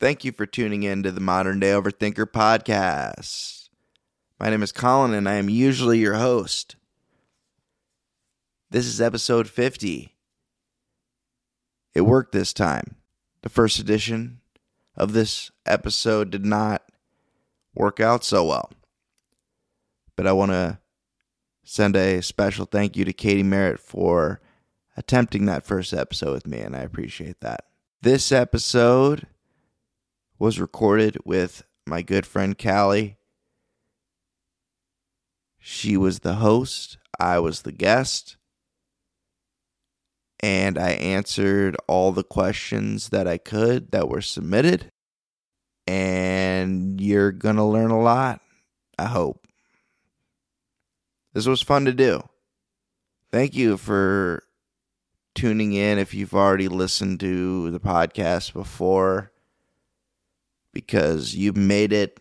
Thank you for tuning in to the Modern Day Overthinker podcast. My name is Colin, and I am usually your host. This is episode 50. It worked this time. The first edition of this episode did not work out so well. But I want to send a special thank you to Katie Merritt for attempting that first episode with me, and I appreciate that. This episode was recorded with my good friend Callie. She was the host, I was the guest, and I answered all the questions that I could that were submitted. And you're going to learn a lot, I hope. This was fun to do. Thank you for tuning in if you've already listened to the podcast before because you made it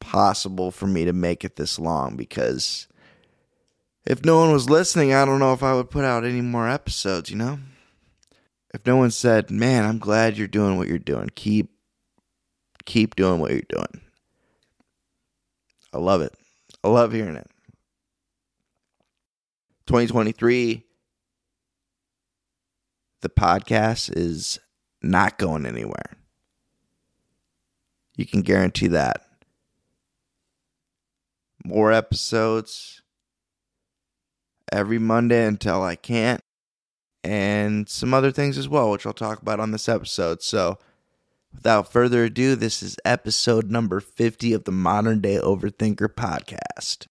possible for me to make it this long because if no one was listening, I don't know if I would put out any more episodes, you know? If no one said, "Man, I'm glad you're doing what you're doing. Keep keep doing what you're doing." I love it. I love hearing it. 2023 the podcast is not going anywhere. You can guarantee that. More episodes every Monday until I can't, and some other things as well, which I'll talk about on this episode. So, without further ado, this is episode number 50 of the Modern Day Overthinker podcast.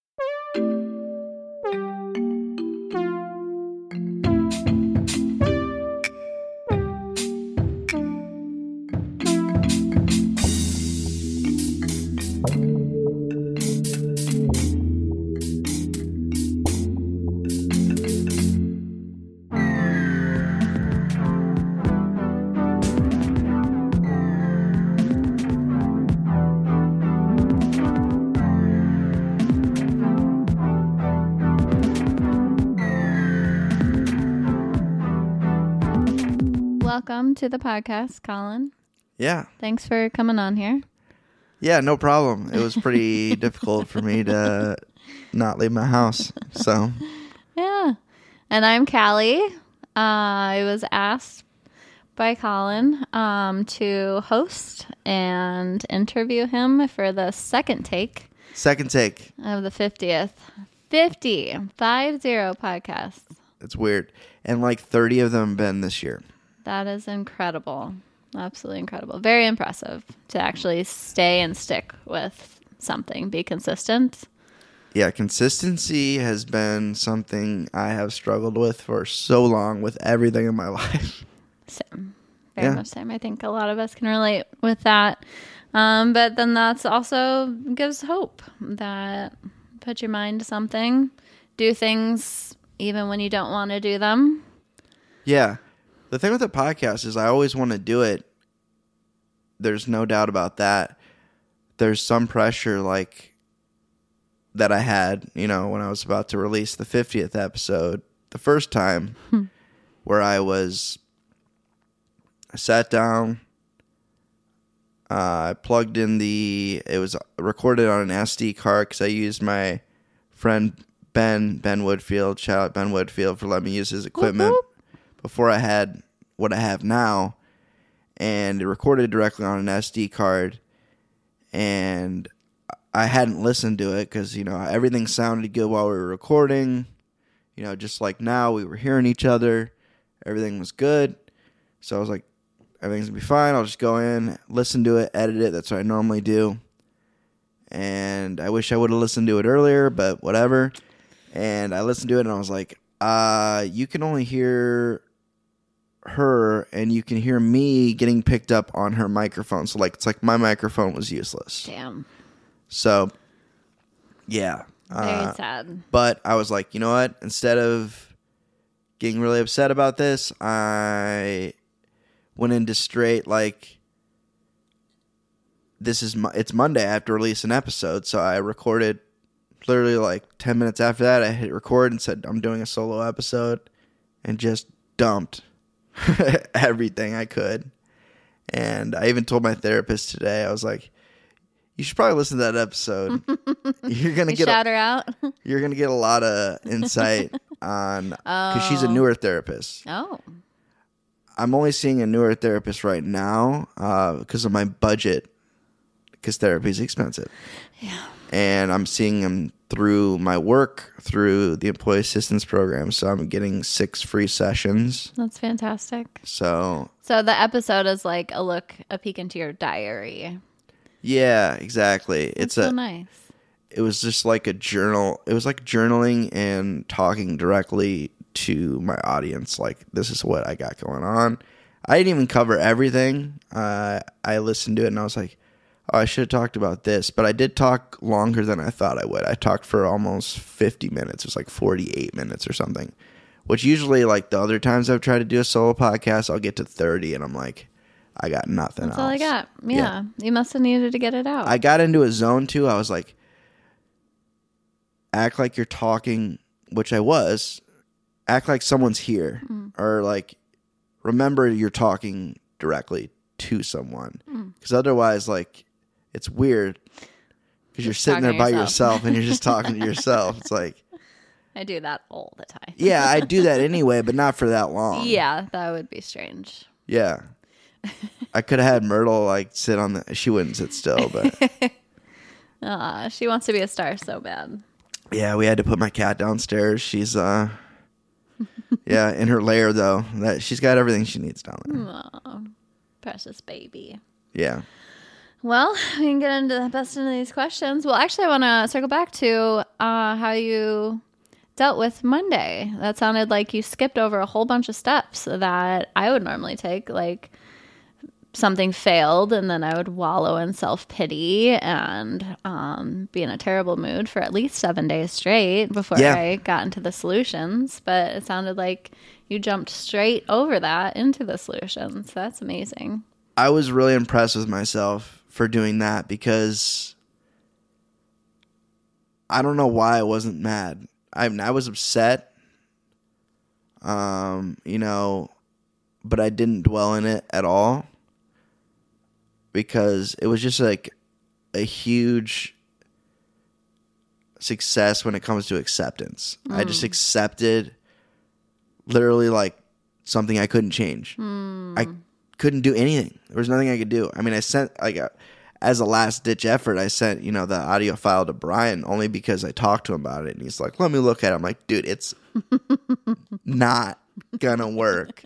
Welcome to the podcast, Colin. Yeah. Thanks for coming on here. Yeah, no problem. It was pretty difficult for me to not leave my house. So, Yeah. And I'm Callie. Uh, I was asked by Colin um, to host and interview him for the second take second take. of the 50th. 50, 50 podcast. It's weird. And like 30 of them been this year. That is incredible. Absolutely incredible. Very impressive to actually stay and stick with something, be consistent. Yeah, consistency has been something I have struggled with for so long with everything in my life. Same. Very Yeah. much same. I think a lot of us can relate with that. Um, but then that's also gives hope that put your mind to something, do things even when you don't want to do them. Yeah. The thing with the podcast is I always want to do it. There's no doubt about that. There's some pressure like that I had, you know, when I was about to release the 50th episode the first time where I was I sat down uh, I plugged in the it was recorded on an SD card cuz I used my friend Ben Ben Woodfield, shout out Ben Woodfield for letting me use his equipment. Before I had what I have now, and it recorded directly on an SD card, and I hadn't listened to it because you know everything sounded good while we were recording, you know, just like now we were hearing each other, everything was good, so I was like, everything's gonna be fine. I'll just go in, listen to it, edit it. That's what I normally do, and I wish I would have listened to it earlier, but whatever. And I listened to it, and I was like, uh, you can only hear her and you can hear me getting picked up on her microphone. So like it's like my microphone was useless. Damn. So yeah. Very Uh, sad. but I was like, you know what? Instead of getting really upset about this, I went into straight like this is Mo- it's Monday. I have to release an episode, so I recorded literally like ten minutes after that. I hit record and said I'm doing a solo episode, and just dumped everything I could, And I even told my therapist today, I was like, you should probably listen to that episode. you're gonna You get a, shout her out. you're gonna get a lot of insight on because she's a oh. newer therapist. oh, I'm only seeing a newer therapist right now uh, because of my budget, because therapy is expensive. yeah. And I'm seeing him through my work, through the employee assistance program. So I'm getting six free sessions. That's fantastic. So So the episode is like a look, a peek into your diary. yeah, exactly. That's It's so a. nice. It was just like a journal. It was like journaling and talking directly to my audience. Like this is what I got going on. I didn't even cover everything. Uh, I listened to it and I was like, oh, I should have talked about this. But I did talk longer than I thought I would. I talked for almost 50 minutes. It was like 48 minutes or something. Which usually, like the other times I've tried to do a solo podcast, I'll get to 30 and I'm like, I got nothing That's else. all I got. Yeah. Yeah. You must have needed to get it out. I got into a zone too. I was like, act like you're talking, which I was. Act like someone's here, mm. or like remember you're talking directly to someone, mm. because otherwise, like it's weird. Because you're sitting there by yourself. yourself. and you're just talking to yourself. It's like, I do that all the time. yeah, I do that anyway, but not for that long. Yeah, that would be strange. yeah. I could have had Myrtle like sit on the. She wouldn't sit still, but Uh, she wants to be a star so bad. Yeah, we had to put my cat downstairs. She's uh yeah, in her lair though. That she's got everything she needs down there. Aw, precious baby. Yeah. Well, we can get into the best of these questions. Well, actually, I want to circle back to uh, how you dealt with Monday. That sounded like you skipped over a whole bunch of steps that I would normally take. Like something failed, and then I would wallow in self pity and um, be in a terrible mood for at least seven days straight before Yeah. I got into the solutions. But it sounded like you jumped straight over that into the solutions. That's amazing. I was really impressed with myself for doing that because I don't know why I wasn't mad. I I was upset. Um, you know, but I didn't dwell in it at all because it was just like a huge success when it comes to acceptance. I just accepted literally like something I couldn't change. I couldn't do anything. There was nothing I could do. I mean, I sent like a, as a last ditch effort, I sent you know the audio file to Brian only because I talked to him about it, and he's like, "Let me look at it." I'm like, "Dude, it's not gonna work."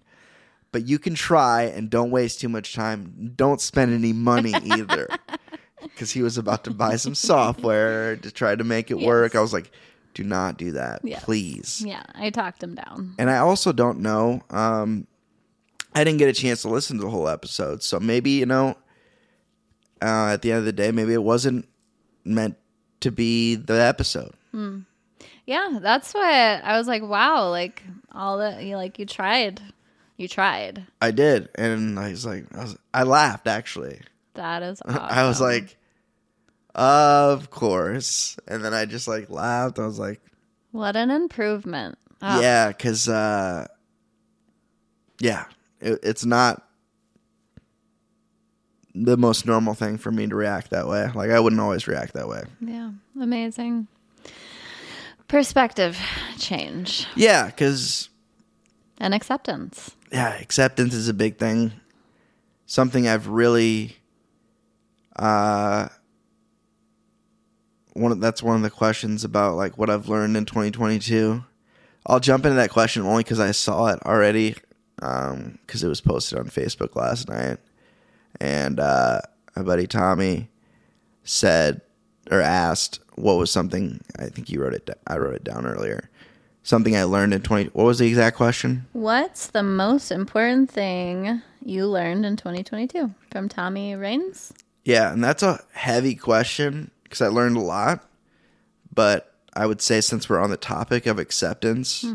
But you can try and don't waste too much time. Don't spend any money either. Because he was about to buy some software to try to make it work. I was like, do not do that, Yes. please. Yeah, I talked him down. And I also don't know. Um, I didn't get a chance to listen to the whole episode, so maybe you know, uh, at the end of the day, maybe it wasn't meant to be the episode. Yeah, that's what I was like, wow, like all the you like you tried. You tried. I did, and I was like, I, was, I laughed actually. That is awesome. I was like, of course, and then I just like laughed. I was like, what an improvement. Oh, yeah, because uh, yeah, it, it's not the most normal thing for me to react that way. Like I wouldn't always react that way. Yeah, amazing. Perspective change Yeah, because and acceptance. yeah, acceptance is a big thing. Something I've really, uh, one of, that's one of the questions about like what I've learned in 2022. I'll jump into that question only because I saw it already, because it was posted on Facebook last night, and uh, my buddy Tommy said or asked what was something I think you wrote it. I wrote it down earlier. Something I learned in 20. What was the exact question? What's the most important thing you learned in 2022 from Tommy Rains? Yeah, and that's a heavy question because I learned a lot. But I would say, since we're on the topic of acceptance,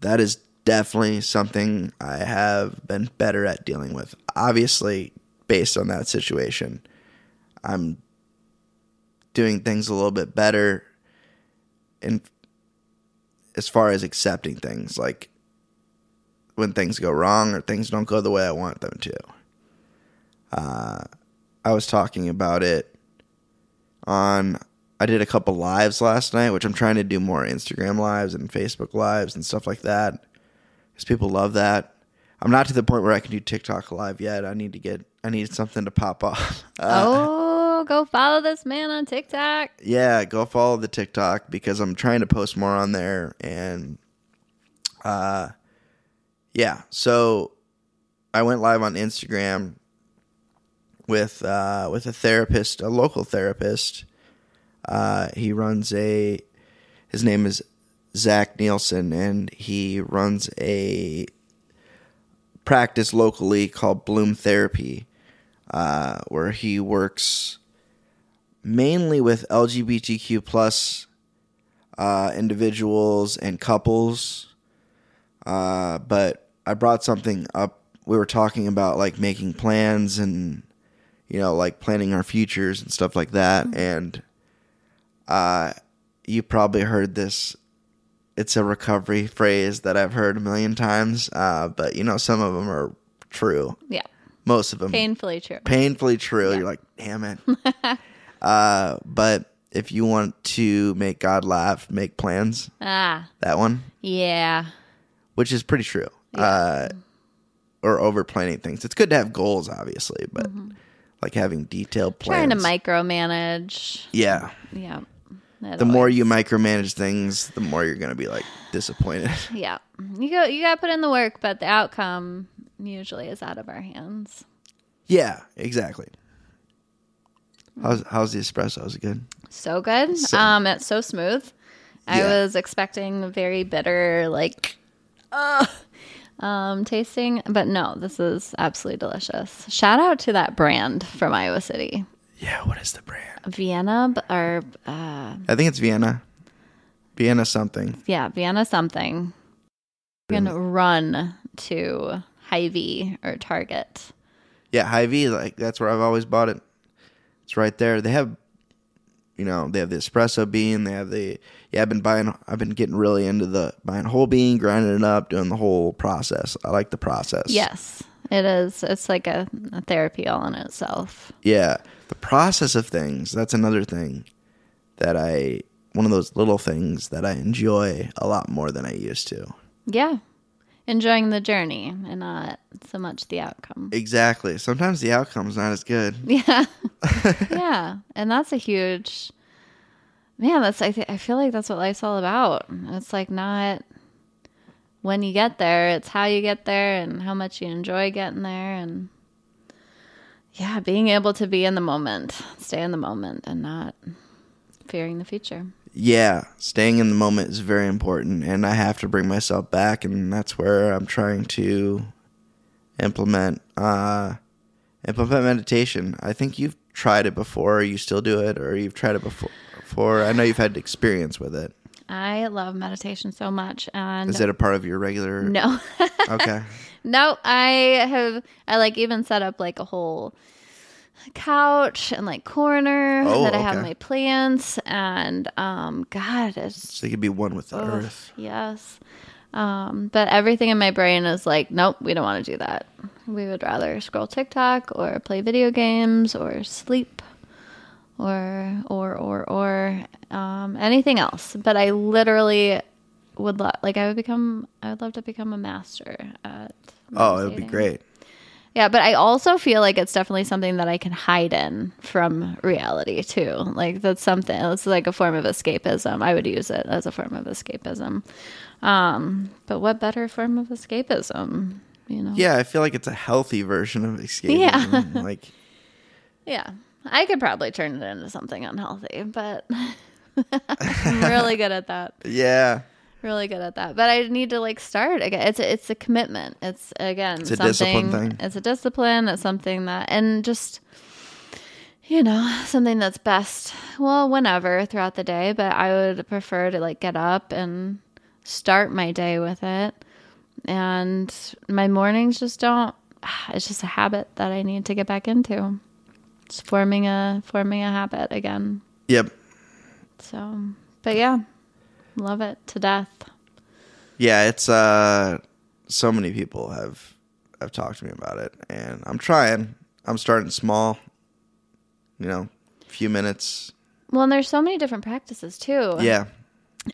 that is definitely something I have been better at dealing with. Obviously, based on that situation, I'm doing things a little bit better in as far as accepting things like when things go wrong or things don't go the way I want them to. Uh, I was talking about it on. I did a couple lives last night, which I'm trying to do more Instagram lives and Facebook lives and stuff like that, because people love that. I'm not to the point where I can do TikTok live yet. I need to get. I need something to pop off. Uh, oh, go follow this man on TikTok. yeah, go follow the TikTok because I'm trying to post more on there and uh yeah, so I went live on Instagram with uh with a therapist, a local therapist. Uh he runs a his name is Zach Nielsen and he runs a practice locally called Bloom Therapy, uh, where he works mainly with LGBTQ plus uh, individuals and couples. Uh, but I brought something up. We were talking about like making plans and you know like planning our futures and stuff like that. And uh, you probably heard this. It's a recovery phrase that I've heard a million times, uh, but you know some of them are true. Yeah. Most of them Painfully true. painfully true. You're like, damn it. uh, but if you want to make God laugh, make plans. Ah, That one, yeah. which is pretty true. Uh, or over planning things. It's good to have goals, obviously, but like having detailed plans. Mm-hmm. Trying to micromanage. yeah. Yeah. The more you micromanage things, the more you're going to be like disappointed. Yeah. You go you gotta put in the work, but the outcome usually is out of our hands. yeah, exactly. How's how's the espresso? Is it good? So good. So- um it's so smooth. I Yeah. was expecting very bitter, like uh, um tasting, but no, this is absolutely delicious. Shout out to that brand from Iowa City. Yeah. What is the brand? Vienna b- or uh I think it's Vienna. Vienna something. yeah, Vienna something. You can run to Hy-Vee or Target. Yeah, Hy-Vee, like that's where I've always bought it. It's right there. They have, you know, they have the espresso bean. They have the yeah. I've been buying. I've been getting really into the buying whole bean, grinding it up, doing the whole process. I like the process. Yes, it is. It's like a, a therapy all in itself. yeah. The process of things. That's another thing that I. One of those little things that I enjoy a lot more than I used to. Yeah. Enjoying the journey and not so much the outcome. Exactly. Sometimes the outcome's not as good. Yeah. yeah. And that's a huge man, that's I th- I feel like that's what life's all about. It's like not when you get there, it's how you get there and how much you enjoy getting there and yeah, being able to be in the moment, stay in the moment and not fearing the future. yeah, staying in the moment is very important, and I have to bring myself back, and that's where I'm trying to implement uh, implement meditation. I think you've tried it before. You still do it, or you've tried it before. Before I know you've had experience with it. I love meditation so much and Is it a part of your regular? no. Okay. No, I have. I like even set up like a whole couch and like corner Oh, that I have okay. my plants and um God, it's So you could be one with the earth. yes. Um, but everything in my brain is like, nope, we don't want to do that. We would rather scroll TikTok or play video games or sleep or or or or um, anything else. But I literally would love, like, I would become, I would love to become a master at. Oh, it would be great. Yeah, but I also feel like it's definitely something that I can hide in from reality too. Like that's something. It's like a form of escapism. I would use it as a form of escapism. Um, but what better form of escapism? You know? Yeah, I feel like it's a healthy version of escapism. Yeah. like Yeah. I could probably turn it into something unhealthy, but I'm really good at that. yeah, really good at that. But I need to like start again. It's a, it's a commitment. It's again It's a something. discipline thing. It's a discipline. It's something that and just you know something that's best. Well, whenever throughout the day, but I would prefer to like get up and start my day with it. And my mornings just don't. It's just a habit that I need to get back into. It's forming a forming a habit again. yep, So, but yeah, love it to death. yeah. It's uh, so many people have have talked to me about it, and I'm trying. I'm starting small. You know, a few minutes. Well, and there's so many different practices too. Yeah.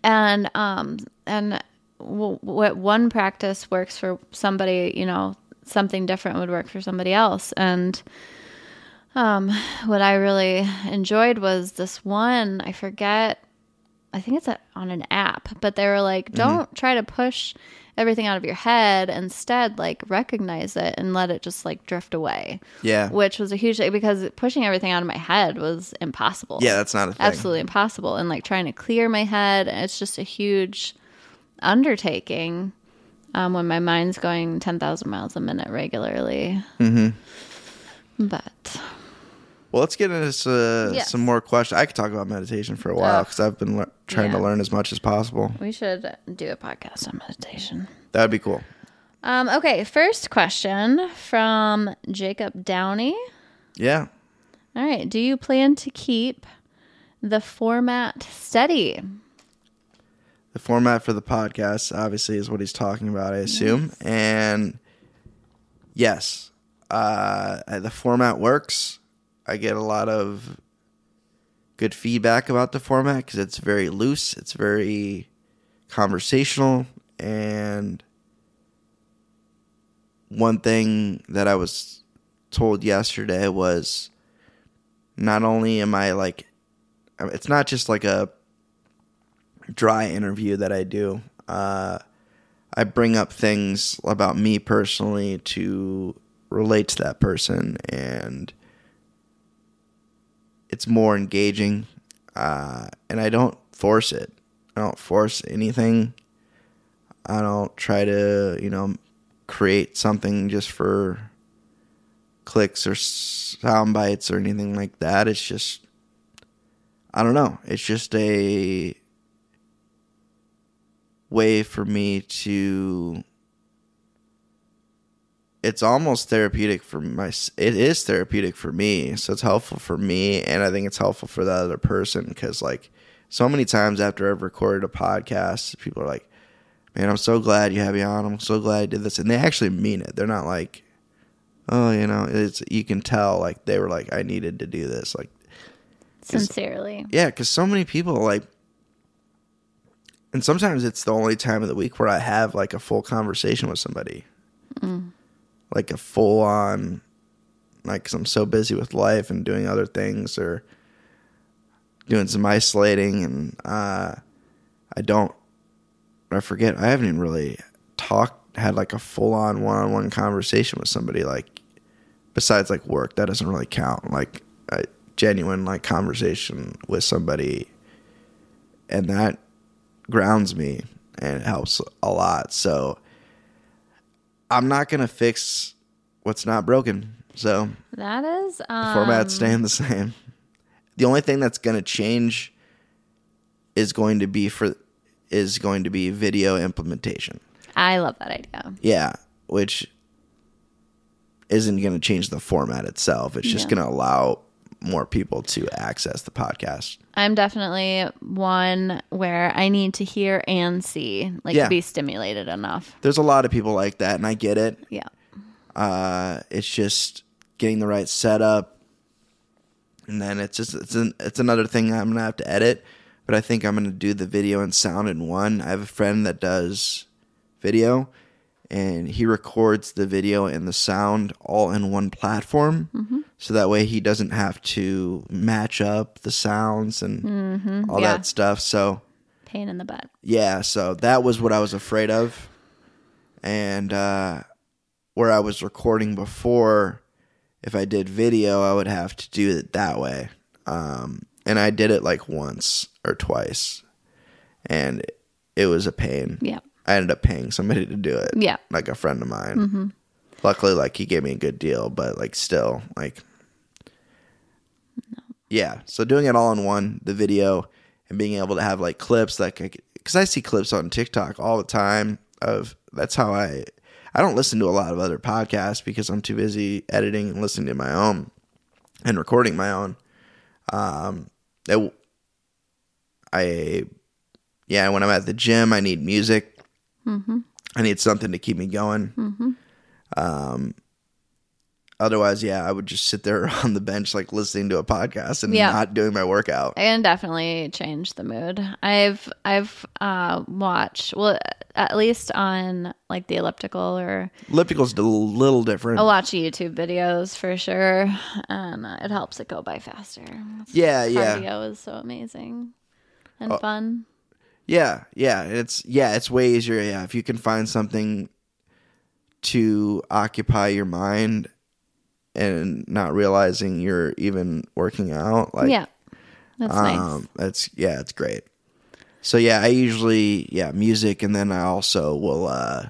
and um and w- what one practice works for somebody you know something different would work for somebody else and um what i really enjoyed was this one i forget i think it's a, on an app but they were like don't try to push everything out of your head instead like recognize it and let it just like drift away Yeah. which was a huge thing because pushing everything out of my head was impossible Yeah, that's not a thing. absolutely impossible and like trying to clear my head it's just a huge undertaking um, when my mind's going 10,000 miles a minute regularly mm-hmm. but Well, let's get into uh, Yes. some more questions. I could talk about meditation for a while because I've been le- trying to learn as much as possible. we should do a podcast on meditation That would be cool. um, okay first question from jacob downey Yeah. all right do you plan to keep the format steady The format for the podcast, obviously, is what he's talking about, I assume. And yes, uh, the format works. I get a lot of good feedback about the format because it's very loose, it's very conversational. And one thing that I was told yesterday was not only am I like, it's not just like a dry interview that I do. Uh, I bring up things about me personally to relate to that person, and it's more engaging. Uh, and I don't force it. I don't force anything. I don't try to, you know, create something just for clicks or sound bites or anything like that. It's just, I don't know. It's just a way for me to it's almost therapeutic for my it is therapeutic for me. So it's helpful for me and i think it's helpful for the other person because like so many times after i've recorded a podcast people are like man i'm so glad you have me on. I'm so glad i did this. And they actually mean it. They're not like oh you know it's you can tell like they were like i needed to do this like sincerely. Yeah, because so many people like, and sometimes it's the only time of the week where I have like a full conversation with somebody, like a full on, like, because I'm so busy with life and doing other things or doing some isolating, and uh, I don't, I forget, I haven't even really talked, had like a full on one on one conversation with somebody, like, besides like work, that doesn't really count. Like, a genuine like conversation with somebody and that grounds me and it helps a lot so i'm not gonna fix what's not broken so that is um, the format's staying the same. The only thing that's gonna change is going to be for is going to be video implementation. I love that idea. Yeah which isn't going to change the format itself. It's just Yeah. going to allow more people to access the podcast I'm definitely one where I need to hear and see, like Yeah. be stimulated enough. there's a lot of people like that and i get it Yeah. uh, it's just getting the right setup and then it's just it's an, it's another thing i'm gonna have to edit but i think i'm gonna do the video and sound in one i have a friend that does video and he records the video and the sound all in one platform so that way he doesn't have to match up the sounds and all yeah. that stuff so Pain in the butt. yeah, so that was what I was afraid of. And uh, where I was recording before, if I did video, I would have to do it that way. Um, and I did it like once or twice. And it was a pain. Yeah. I ended up paying somebody to do it. Yeah. Like a friend of mine. Luckily, like he gave me a good deal, but like still, like. Yeah. So doing it all in one, the video, and being able to have like clips like because I see clips on TikTok all the time of that's how I I don't listen to a lot of other podcasts because I'm too busy editing and listening to my own and recording my own. Um, it, I yeah, when I'm at the gym, I need music. I need something to keep me going. Um, Otherwise, yeah, I would just sit there on the bench like listening to a podcast and Yeah. not doing my workout. And definitely change the mood. I've I've uh, watched well at least on like the elliptical or Elliptical's a little different. I'll watch YouTube videos for sure, and uh, it helps it go by faster. yeah, yeah. Cardio is so amazing and Oh. fun. Yeah, yeah, it's yeah, it's way easier. Yeah, if you can find something to occupy your mind and not realizing you're even working out, like yeah, that's nice. um, that's yeah, it's great. So yeah, I usually yeah music, and then I also will uh,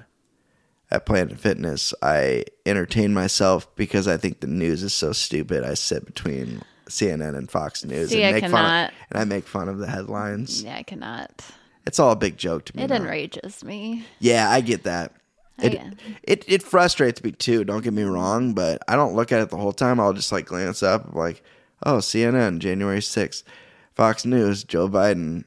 at Planet Fitness. I entertain myself because I think the news is so stupid. I sit between CNN and Fox News See, and I make fun of, and I make fun of the headlines. Yeah, I cannot. It's all a big joke to me. It now. enrages me. Yeah, I get that. Oh, it, I- it it frustrates me too. Don't get me wrong, but I don't look at it the whole time. I'll just like glance up, like, oh, CNN, January sixth, Fox News, Joe Biden,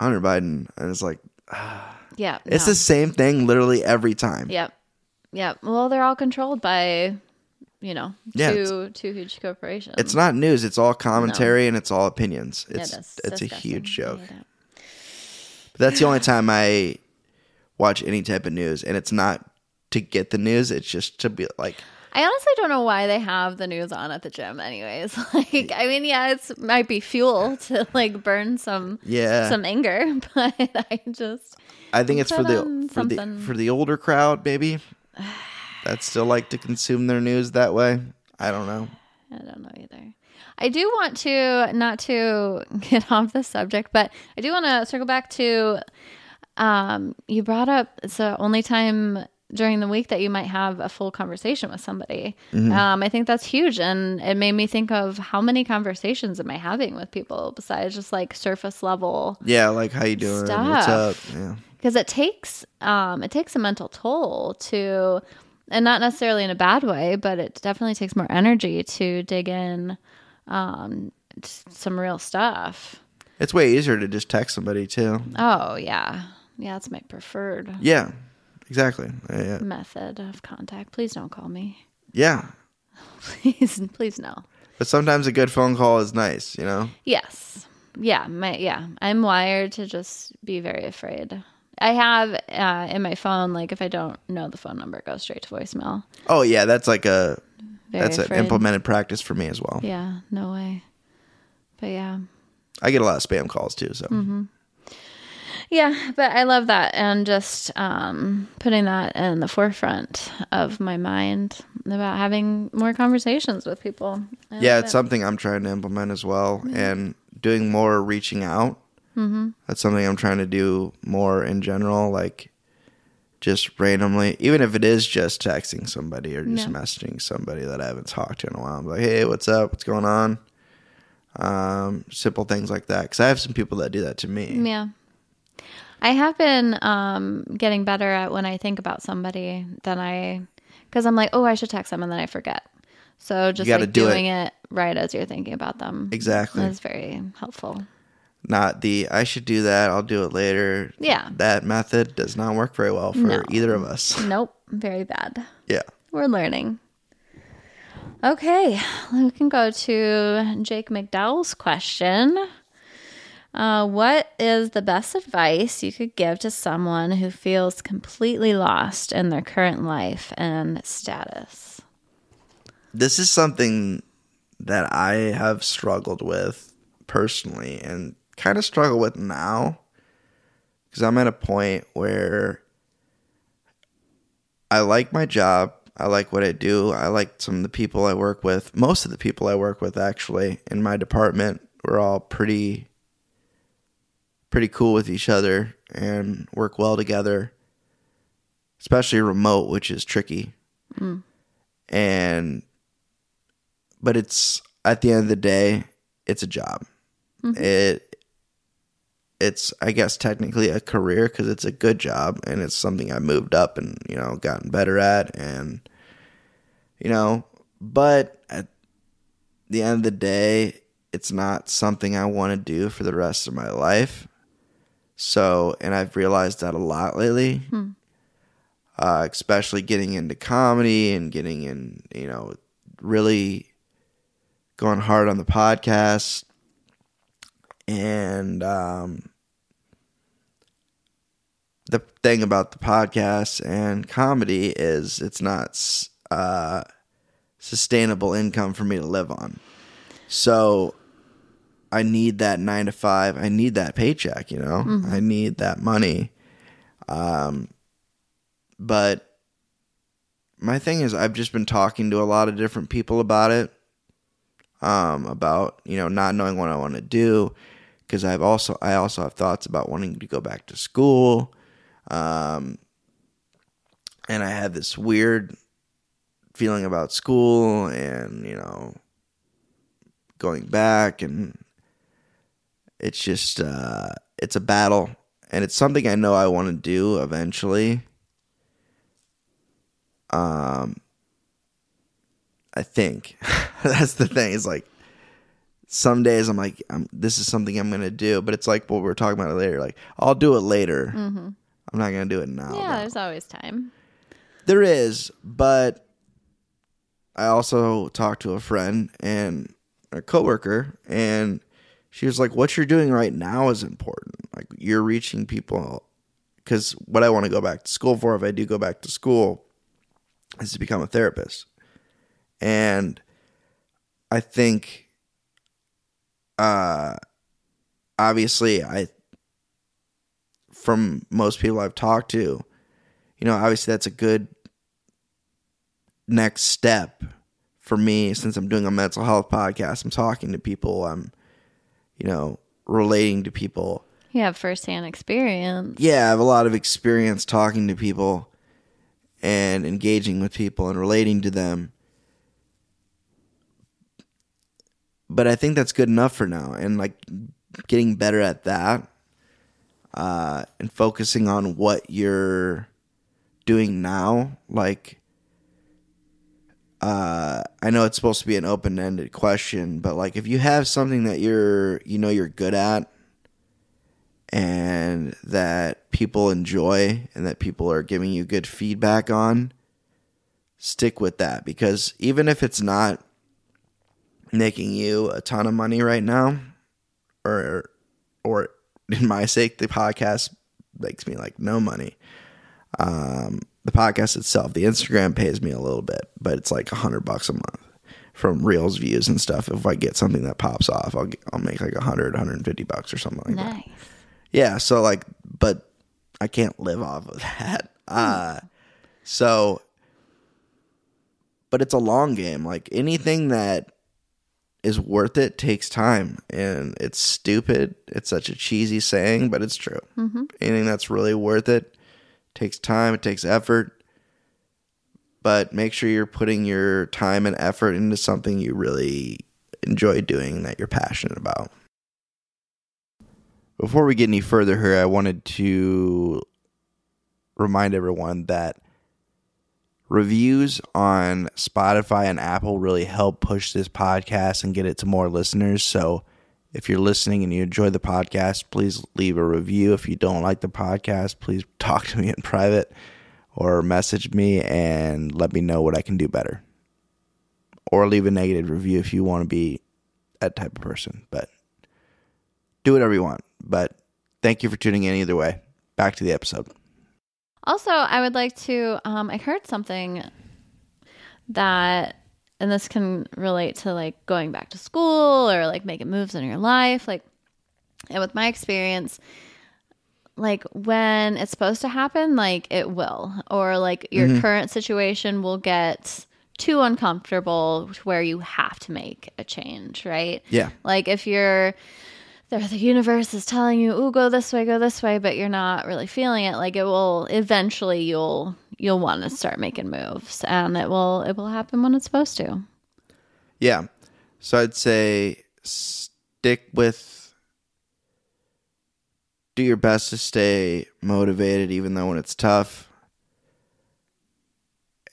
Hunter Biden, and it's like Yeah, it's no. the same thing literally every time. Yep. Yep. Well, they're all controlled by, you know, Yeah, two two huge corporations. It's not news. It's all commentary and it's all opinions. Yeah, It's that's it's a disgusting. huge joke. it. But that's the only time I watch any type of news, and it's not to get the news. It's just to be like, I honestly don't know why they have the news on at the gym. Anyways, like I mean, yeah, it's might be fuel to like burn some yeah, some anger, but I just I think it's for the for the for the older crowd, maybe. That still like to consume their news that way. I don't know. I don't know either. I do want to not to get off the subject, but I do want to circle back to um you brought up it's the only time during the week that you might have a full conversation with somebody. Um I think that's huge and it made me think of how many conversations am I having with people besides just like surface level Yeah, like how you doing? What's up? Yeah, because it takes um it takes a mental toll to and not necessarily in a bad way but it definitely takes more energy to dig in um some real stuff it's way easier to just text somebody too. oh yeah yeah that's my preferred Yeah, exactly. Yeah, yeah. method of contact please don't call me yeah. please please no But sometimes a good phone call is nice. You know. yes yeah my yeah i'm wired to just be very afraid i have uh, in my phone like if i don't know the phone number it goes straight to voicemail Oh yeah, that's like a very that's afraid. an implemented practice for me as well. Yeah, no way. But yeah. I get a lot of spam calls too. So Mm-hmm. Yeah, but I love that and just um, putting that in the forefront of my mind about having more conversations with people. I yeah, it's it. something I'm trying to implement as well, and doing more reaching out. Mm-hmm. That's something I'm trying to do more in general, like just randomly, even if it is just texting somebody or just Yeah. messaging somebody that I haven't talked to in a while. I'm like, hey, what's up? What's going on? Um, simple things like that, because I have some people that do that to me. Yeah. I have been um, getting better at when I think about somebody, then I, because I'm like, oh, I should text them, and then I forget. So just like do it. doing it. right as you're thinking about them. Exactly. That's very helpful. Not the I should do that. I'll do it later. Yeah. that method does not work very well for No. either of us. Nope, very bad. Yeah. We're learning. Okay, we can go to Jake McDowell's question. Uh, what is the best advice you could give to someone who feels completely lost in their current life and status? this is something that I have struggled with personally and kind of struggle with now because I'm at a point where I like my job. I like what I do. I like some of the people I work with. Most of the people I work with actually in my department, we're all pretty pretty cool with each other and work well together. Especially remote, which is tricky. Mm. And but it's at the end of the day, it's a job. Mm-hmm. It it's I guess technically a career because it's a good job and it's something I moved up and you know gotten better at and you know, but at the end of the day, it's not something I want to do for the rest of my life. So, and I've realized that a lot lately, uh, especially getting into comedy and getting in, you know, really going hard on the podcast. And um, the thing about the podcast and comedy is it's not uh, sustainable income for me to live on. So I need that nine to five. I need that paycheck, you know, mm-hmm. I need that money. Um, but my thing is, I've just been talking to a lot of different people about it. Um, about you know not knowing what I want to do because I've also I also have thoughts about wanting to go back to school. Um, and I had this weird feeling about school and you know going back and it's just uh, it's a battle, and it's something I know I want to do eventually. Um, I think that's the thing. It's like some days I'm like, I'm, this is something I'm gonna do, but it's like what we are talking about later. Like I'll do it later. Mm-hmm. I'm not gonna do it now. Yeah, there's always time. There is, but I also talked to a friend and a coworker, and she was like, "What you're doing right now is important. Like you're reaching people." Because what I want to go back to school for, if I do go back to school, is to become a therapist, and I think, uh, obviously, I from most people I've talked to, you know, obviously that's a good next step for me since I'm doing a mental health podcast. I'm talking to people. I'm you know, relating to people. You have firsthand experience. Yeah, I have a lot of experience talking to people and engaging with people and relating to them. But I think that's good enough for now. And like getting better at that uh, and focusing on what you're doing now. Like, uh, I know it's supposed to be an open ended question, but like if you have something that you're you know you're good at and that people enjoy and that people are giving you good feedback on, stick with that because even if it's not making you a ton of money right now, or or in my sake, the podcast makes me like no money. Um, the podcast itself, the Instagram pays me a little bit, but it's like a hundred bucks a month from Reels views and stuff. If I get something that pops off, I'll get, I'll make like a hundred, hundred and fifty bucks or something like nice. that. Yeah. So like, but I can't live off of that. Uh, so, but it's a long game. Like anything that is worth it takes time and it's stupid. It's such a cheesy saying, but it's true. Mm-hmm. Anything that's really worth it takes time, it takes effort. But make sure you're putting your time and effort into something you really enjoy doing that you're passionate about. Before we get any further here, I wanted to remind everyone that reviews on Spotify and Apple really help push this podcast and get it to more listeners. So if you're listening and you enjoy the podcast, please leave a review. If you don't like the podcast, please talk to me in private or message me and let me know what I can do better. Or leave a negative review if you want to be that type of person. But do whatever you want. But thank you for tuning in either way. Back to the episode. Also, I would like to, um, I heard something that and this can relate to like going back to school or like making moves in your life. Like and with my experience like when it's supposed to happen like it will. Or like your mm-hmm. current situation will get too uncomfortable where you have to make a change right? Yeah. Like if you're there the universe is telling you oh go this way go this way but you're not really feeling it like it will eventually you'll you'll want to start making moves and it will it will happen when it's supposed to. Yeah. So i'd say stick with do your best to stay motivated even though when it's tough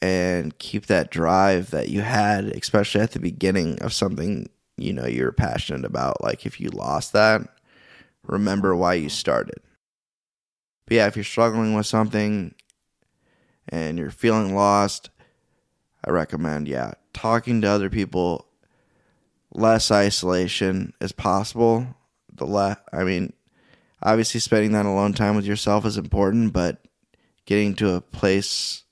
and keep that drive that you had especially at the beginning of something you know you're passionate about like if you lost that remember why you started. But yeah if you're struggling with something and you're feeling lost, I recommend, yeah, talking to other people, less isolation as possible. The le- I mean, obviously spending that alone time with yourself is important, but getting to a place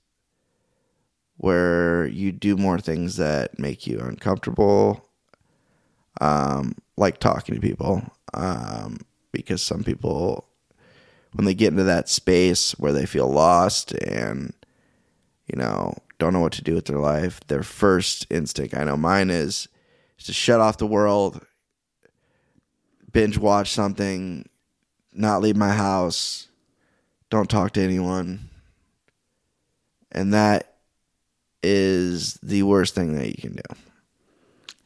where you do more things that make you uncomfortable, um, like talking to people, um, because some people, when they get into that space where they feel lost and you know don't know what to do with their life, their first instinct, I know mine is, is to shut off the world, binge watch something, not leave my house, don't talk to anyone. And that is the worst thing that you can do.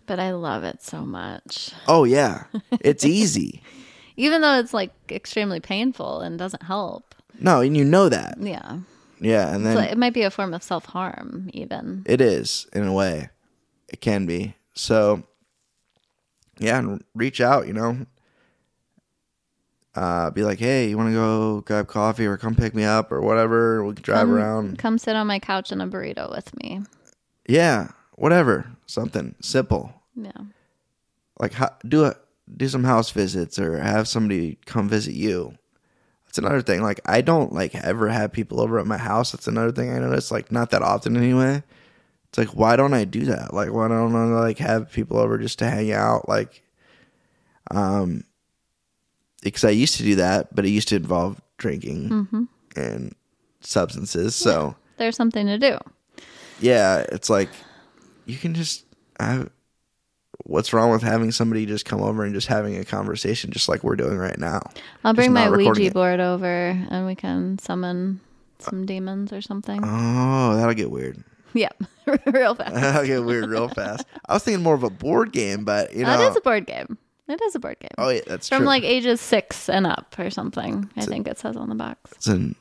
But I love it so much. Oh yeah. It's easy. Even though it's like extremely painful and doesn't help. No, and you know that. Yeah. Yeah, and then So it might be a form of self harm, even. It is in a way. It can be. So yeah, and reach out, you know. Uh, be like, hey, you want to go grab coffee or come pick me up or whatever? We can drive Come- around. Come sit on my couch in a burrito with me. Yeah, whatever. Something simple. Yeah. Like do a do some house visits or have somebody come visit you. That's another thing. Like I don't like ever have people over at my house. That's another thing I notice. Like not that often anyway. It's like why don't I do that? Like why don't I like have people over just to hang out? Like, um, because I used to do that, but it used to involve drinking and substances. So There's something to do. yeah, it's like you can just have. What's wrong with having somebody just come over and just having a conversation, just like we're doing right now? I'll bring my Ouija it. board over and we can summon some demons or something. Oh, that'll get weird. yeah. Real fast. That'll get weird real fast. I was thinking more of a board game, but you know, That is a board game. It is a board game. oh yeah, that's From true. like ages six and up or something. I think it says on the box. it's an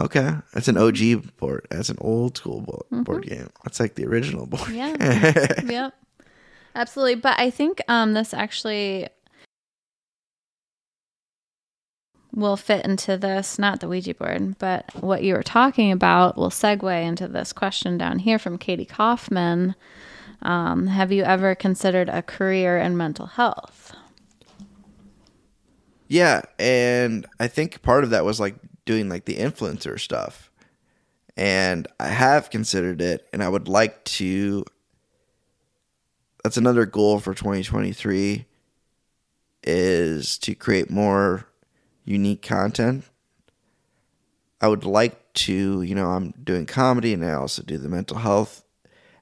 okay. That's an OG board. That's an old school board, board game. That's like the original board. Yeah. yep. Absolutely. But I think um this actually will fit into this, not the Ouija board, but what you were talking about will segue into this question down here from Katie Kaufman. Um, have you ever considered a career in mental health? Yeah, and I think part of that was like doing like the influencer stuff. And I have considered it and I would like to that's another goal for 2023 is to create more unique content. I would like to, you know, I'm doing comedy and I also do the mental health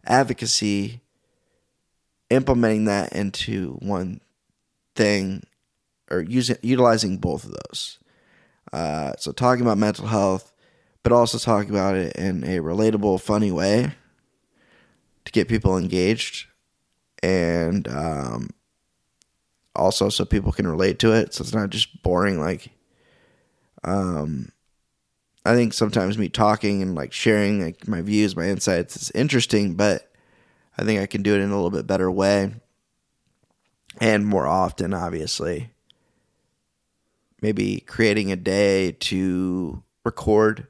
advocacy implementing that into one thing or using utilizing both of those. Uh, so talking about mental health, but also talking about it in a relatable, funny way to get people engaged, and um, also so people can relate to it. So it's not just boring. Like, um, I think sometimes me talking and like sharing like my views, my insights is interesting, but I think I can do it in a little bit better way and more often, obviously maybe creating a day to record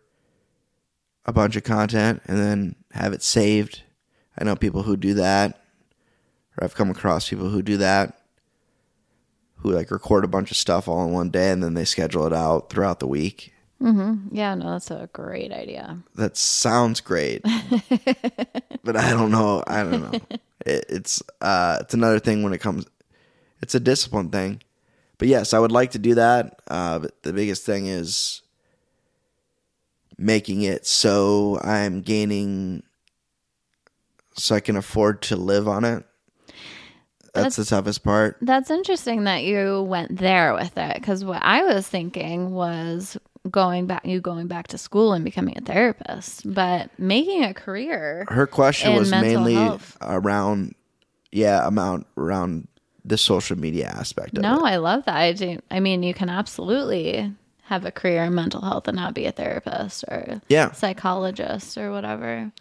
a bunch of content and then have it saved. I know people who do that, or I've come across people who do that, who like record a bunch of stuff all in one day and then they schedule it out throughout the week. Yeah, no, that's a great idea. That sounds great, but I don't know. I don't know. It, it's uh, it's another thing when it comes. It's a discipline thing, but yes, I would like to do that. Uh, but the biggest thing is making it so I'm gaining, so I can afford to live on it. That's, the toughest part. That's interesting that you went there with it because what I was thinking was going back, you going back to school and becoming a therapist, but making a career. Her question was mainly health. around, yeah, amount around the social media aspect of No, it. I love that. I do. I mean, you can absolutely have a career in mental health and not be a therapist or Yeah. psychologist or whatever.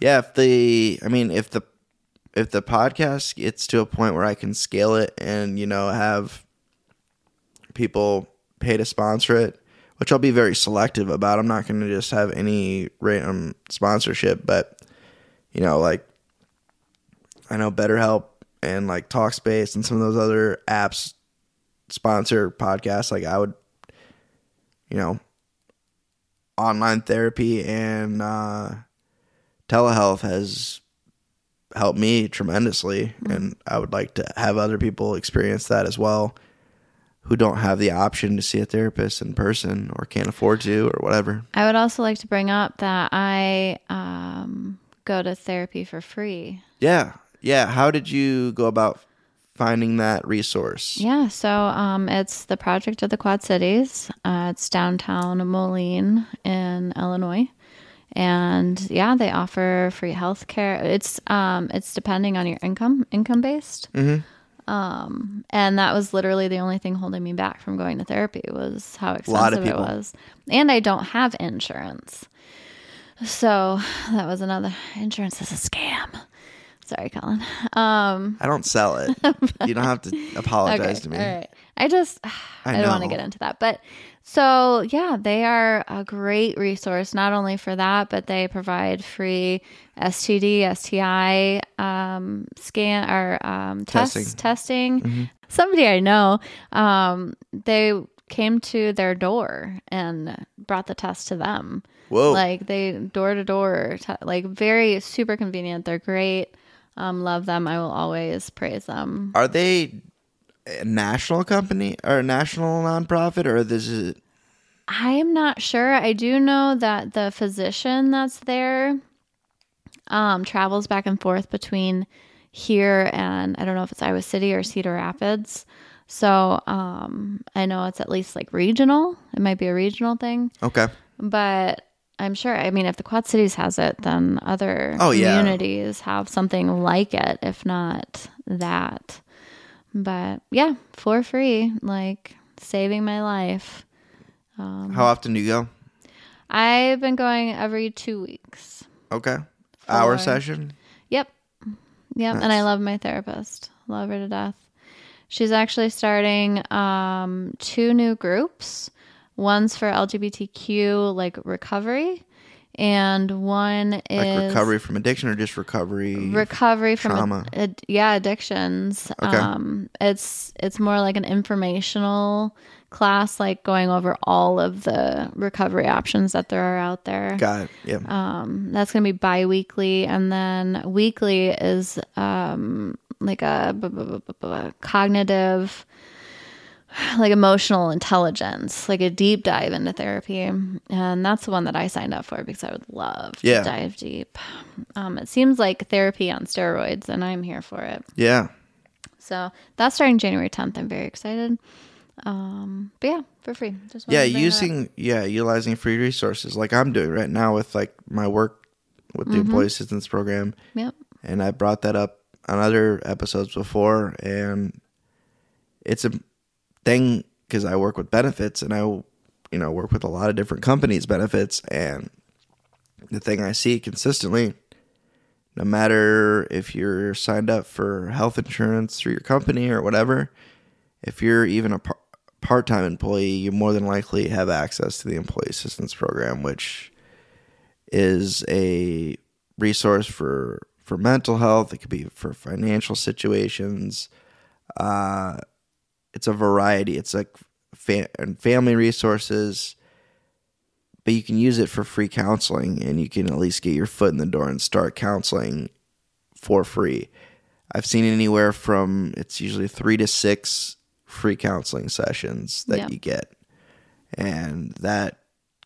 Yeah, if the I mean if the if the podcast gets to a point where I can scale it and you know have people pay to sponsor it, which I'll be very selective about. I'm not going to just have any random sponsorship, but you know, like I know BetterHelp and like Talkspace and some of those other apps sponsor podcasts. Like I would, you know, online therapy and uh, telehealth has helped me tremendously, and I would like to have other people experience that as well, who don't have the option to see a therapist in person or can't afford to or whatever. I would also like to bring up that I um, go to therapy for free. Yeah, yeah. How did you go about finding that resource? Yeah, so um, it's the Project of the Quad Cities. Uh, it's downtown Moline in Illinois, and yeah, they offer free health care. It's um, it's depending on your income, income based. Um, and that was literally the only thing holding me back from going to therapy was how expensive it was, and I don't have insurance. So that was another insurance is a scam. Sorry, Colin. Um, I don't sell it. you don't have to apologize to me. all right. I just I, don't want to get into that. But so yeah, they are a great resource not only for that, but they provide free STD, STI um, scan or um, Testing. tests testing. Somebody I know, um, they came to their door and brought the test to them. Whoa. Like they door to door, like very super convenient. They're great. Um, love them. I will always praise them. Are they a national company or a national nonprofit or this is I am not sure. I do know that the physician that's there um, travels back and forth between here and I don't know if it's Iowa City or Cedar Rapids. So um, I know it's at least like regional. It might be a regional thing, okay? but I'm sure. I mean, if the Quad Cities has it, then other Oh, yeah. communities have something like it, if not that. But yeah, for free, like saving my life. Um, How often do you go? I've been going every two weeks. Okay, hour session. Yep. Yep. And I love my therapist. Love her to death. She's actually starting um, two new groups. One's for LGBTQ like recovery, and one is Like recovery from addiction or just recovery? recovery from trauma. ad- yeah addictions Okay. um it's it's more like an informational class like going over all of the recovery options that there are out there Got it. Yeah. um that's gonna be bi-weekly and then weekly is um like a b- b- b- b- cognitive like emotional intelligence like a deep dive into therapy and that's the one that i signed up for because i would love to Yeah. dive deep um, it seems like therapy on steroids and i'm here for it yeah. so that's starting january 10th i'm very excited um, but yeah for free just Yeah, to bring that up. using yeah, utilizing free resources like I'm doing right now with like my work with the Mm-hmm. employee assistance program. yep and I brought that up on other episodes before, and it's a thing because I work with benefits, and I, you know, work with a lot of different companies' benefits, and the thing I see consistently, no matter if you're signed up for health insurance through your company or whatever, if you're even a par- part-time employee, you more than likely have access to the employee assistance program, which is a resource for for mental health. It could be for financial situations. Uh, it's a variety. It's like fa- family resources, but you can use it for free counseling, and you can at least get your foot in the door and start counseling for free. I've seen anywhere from it's usually three to six free counseling sessions that Yeah. you get, and that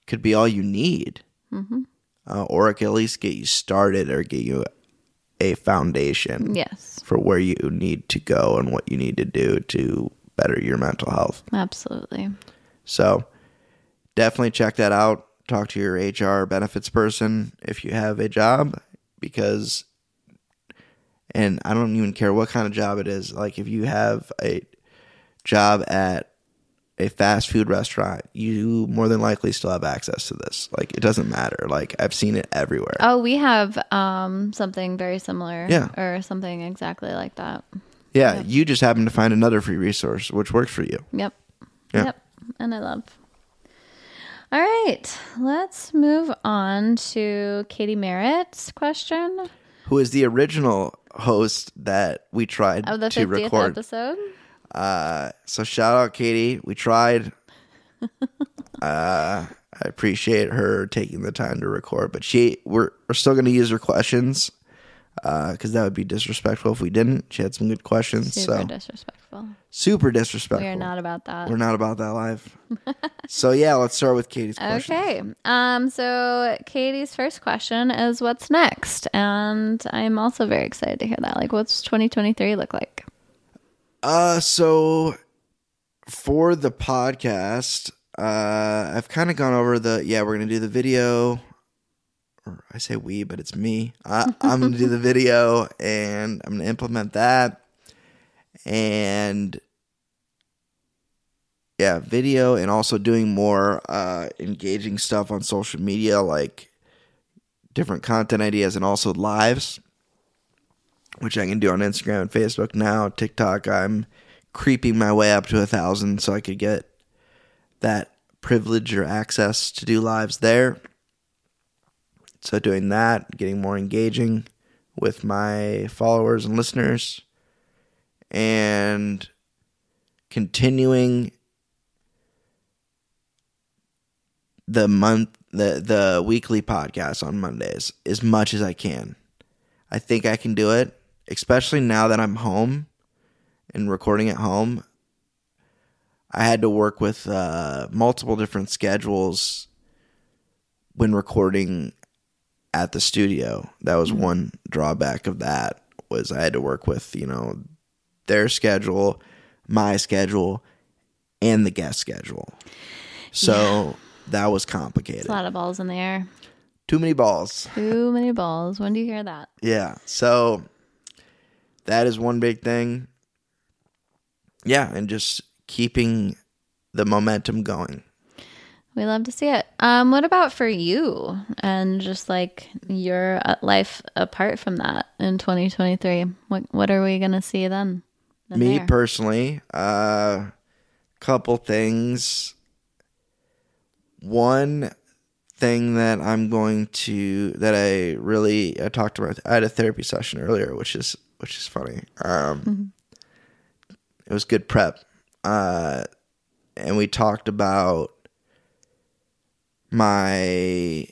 could be all you need uh, or it could at least get you started or get you a foundation yes for where you need to go and what you need to do to better your mental health. absolutely So definitely check that out. Talk to your HR benefits person if you have a job because and I don't even care what kind of job it is. Like if you have a job at a fast food restaurant, you more than likely still have access to this. Like it doesn't matter. Like I've seen it everywhere. Oh, we have um something very similar. Yeah. Or something exactly like that. Yeah, you just happen to find another free resource which works for you. Yep. Yeah. Yep. And I love. All right. Let's move on to Katie Merritt's question. who is the original host that we tried Of the to 50th record. episode. Uh, so shout out Katie. We tried. uh, I appreciate her taking the time to record, but she we're we're still going to use her questions because that would be disrespectful if we didn't. She had some good questions, Super so disrespectful. super disrespectful. We are not about that. We're not about that live. so yeah, let's start with Katie's question. Okay. Um, so Katie's first question is what's next? And I'm also very excited to hear that. Like what's 2023 look like? Uh, so for the podcast, uh, I've kind of gone over the yeah, we're gonna do the video, or I say we, but it's me. I, I'm gonna do the video, and I'm gonna implement that, and yeah, video, and also doing more uh, engaging stuff on social media, like different content ideas, and also lives which I can do on Instagram and Facebook now. TikTok, I'm creeping my way up to a thousand so I could get that privilege or access to do lives there. So, doing that, getting more engaging with my followers and listeners, and continuing the month the the weekly podcast on Mondays as much as I can. I think I can do it, especially now that I'm home and recording at home. I had to work with uh, multiple different schedules when recording at the studio. That was mm-hmm. one drawback of that was I had to work with, you know, their schedule, my schedule, and the guest schedule. So that was complicated. It's a lot of balls in the air. Too many balls. Too many balls. When do you hear that? Yeah. So that is one big thing. Yeah, and just keeping the momentum going. We love to see it. Um, what about for you and just like your uh, life apart from that in 2023? What what are we gonna see then? Me there? personally, uh couple things. One thing that I'm going to that I really I talked about I had a therapy session earlier, which is which is funny. Um it was good prep. Uh and we talked about my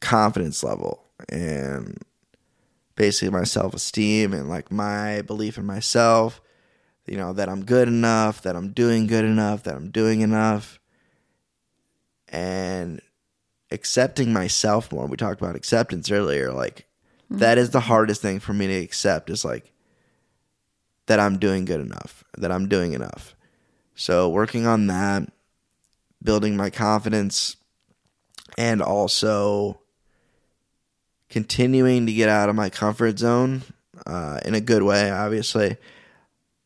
confidence level and basically my self-esteem and like my belief in myself you know that I'm good enough that I'm doing good enough that I'm doing enough. And accepting myself more we talked about acceptance earlier like mm-hmm. that is the hardest thing for me to accept is like that I'm doing good enough that I'm doing enough. So working on that building my confidence and also continuing to get out of my comfort zone uh, in a good way, obviously,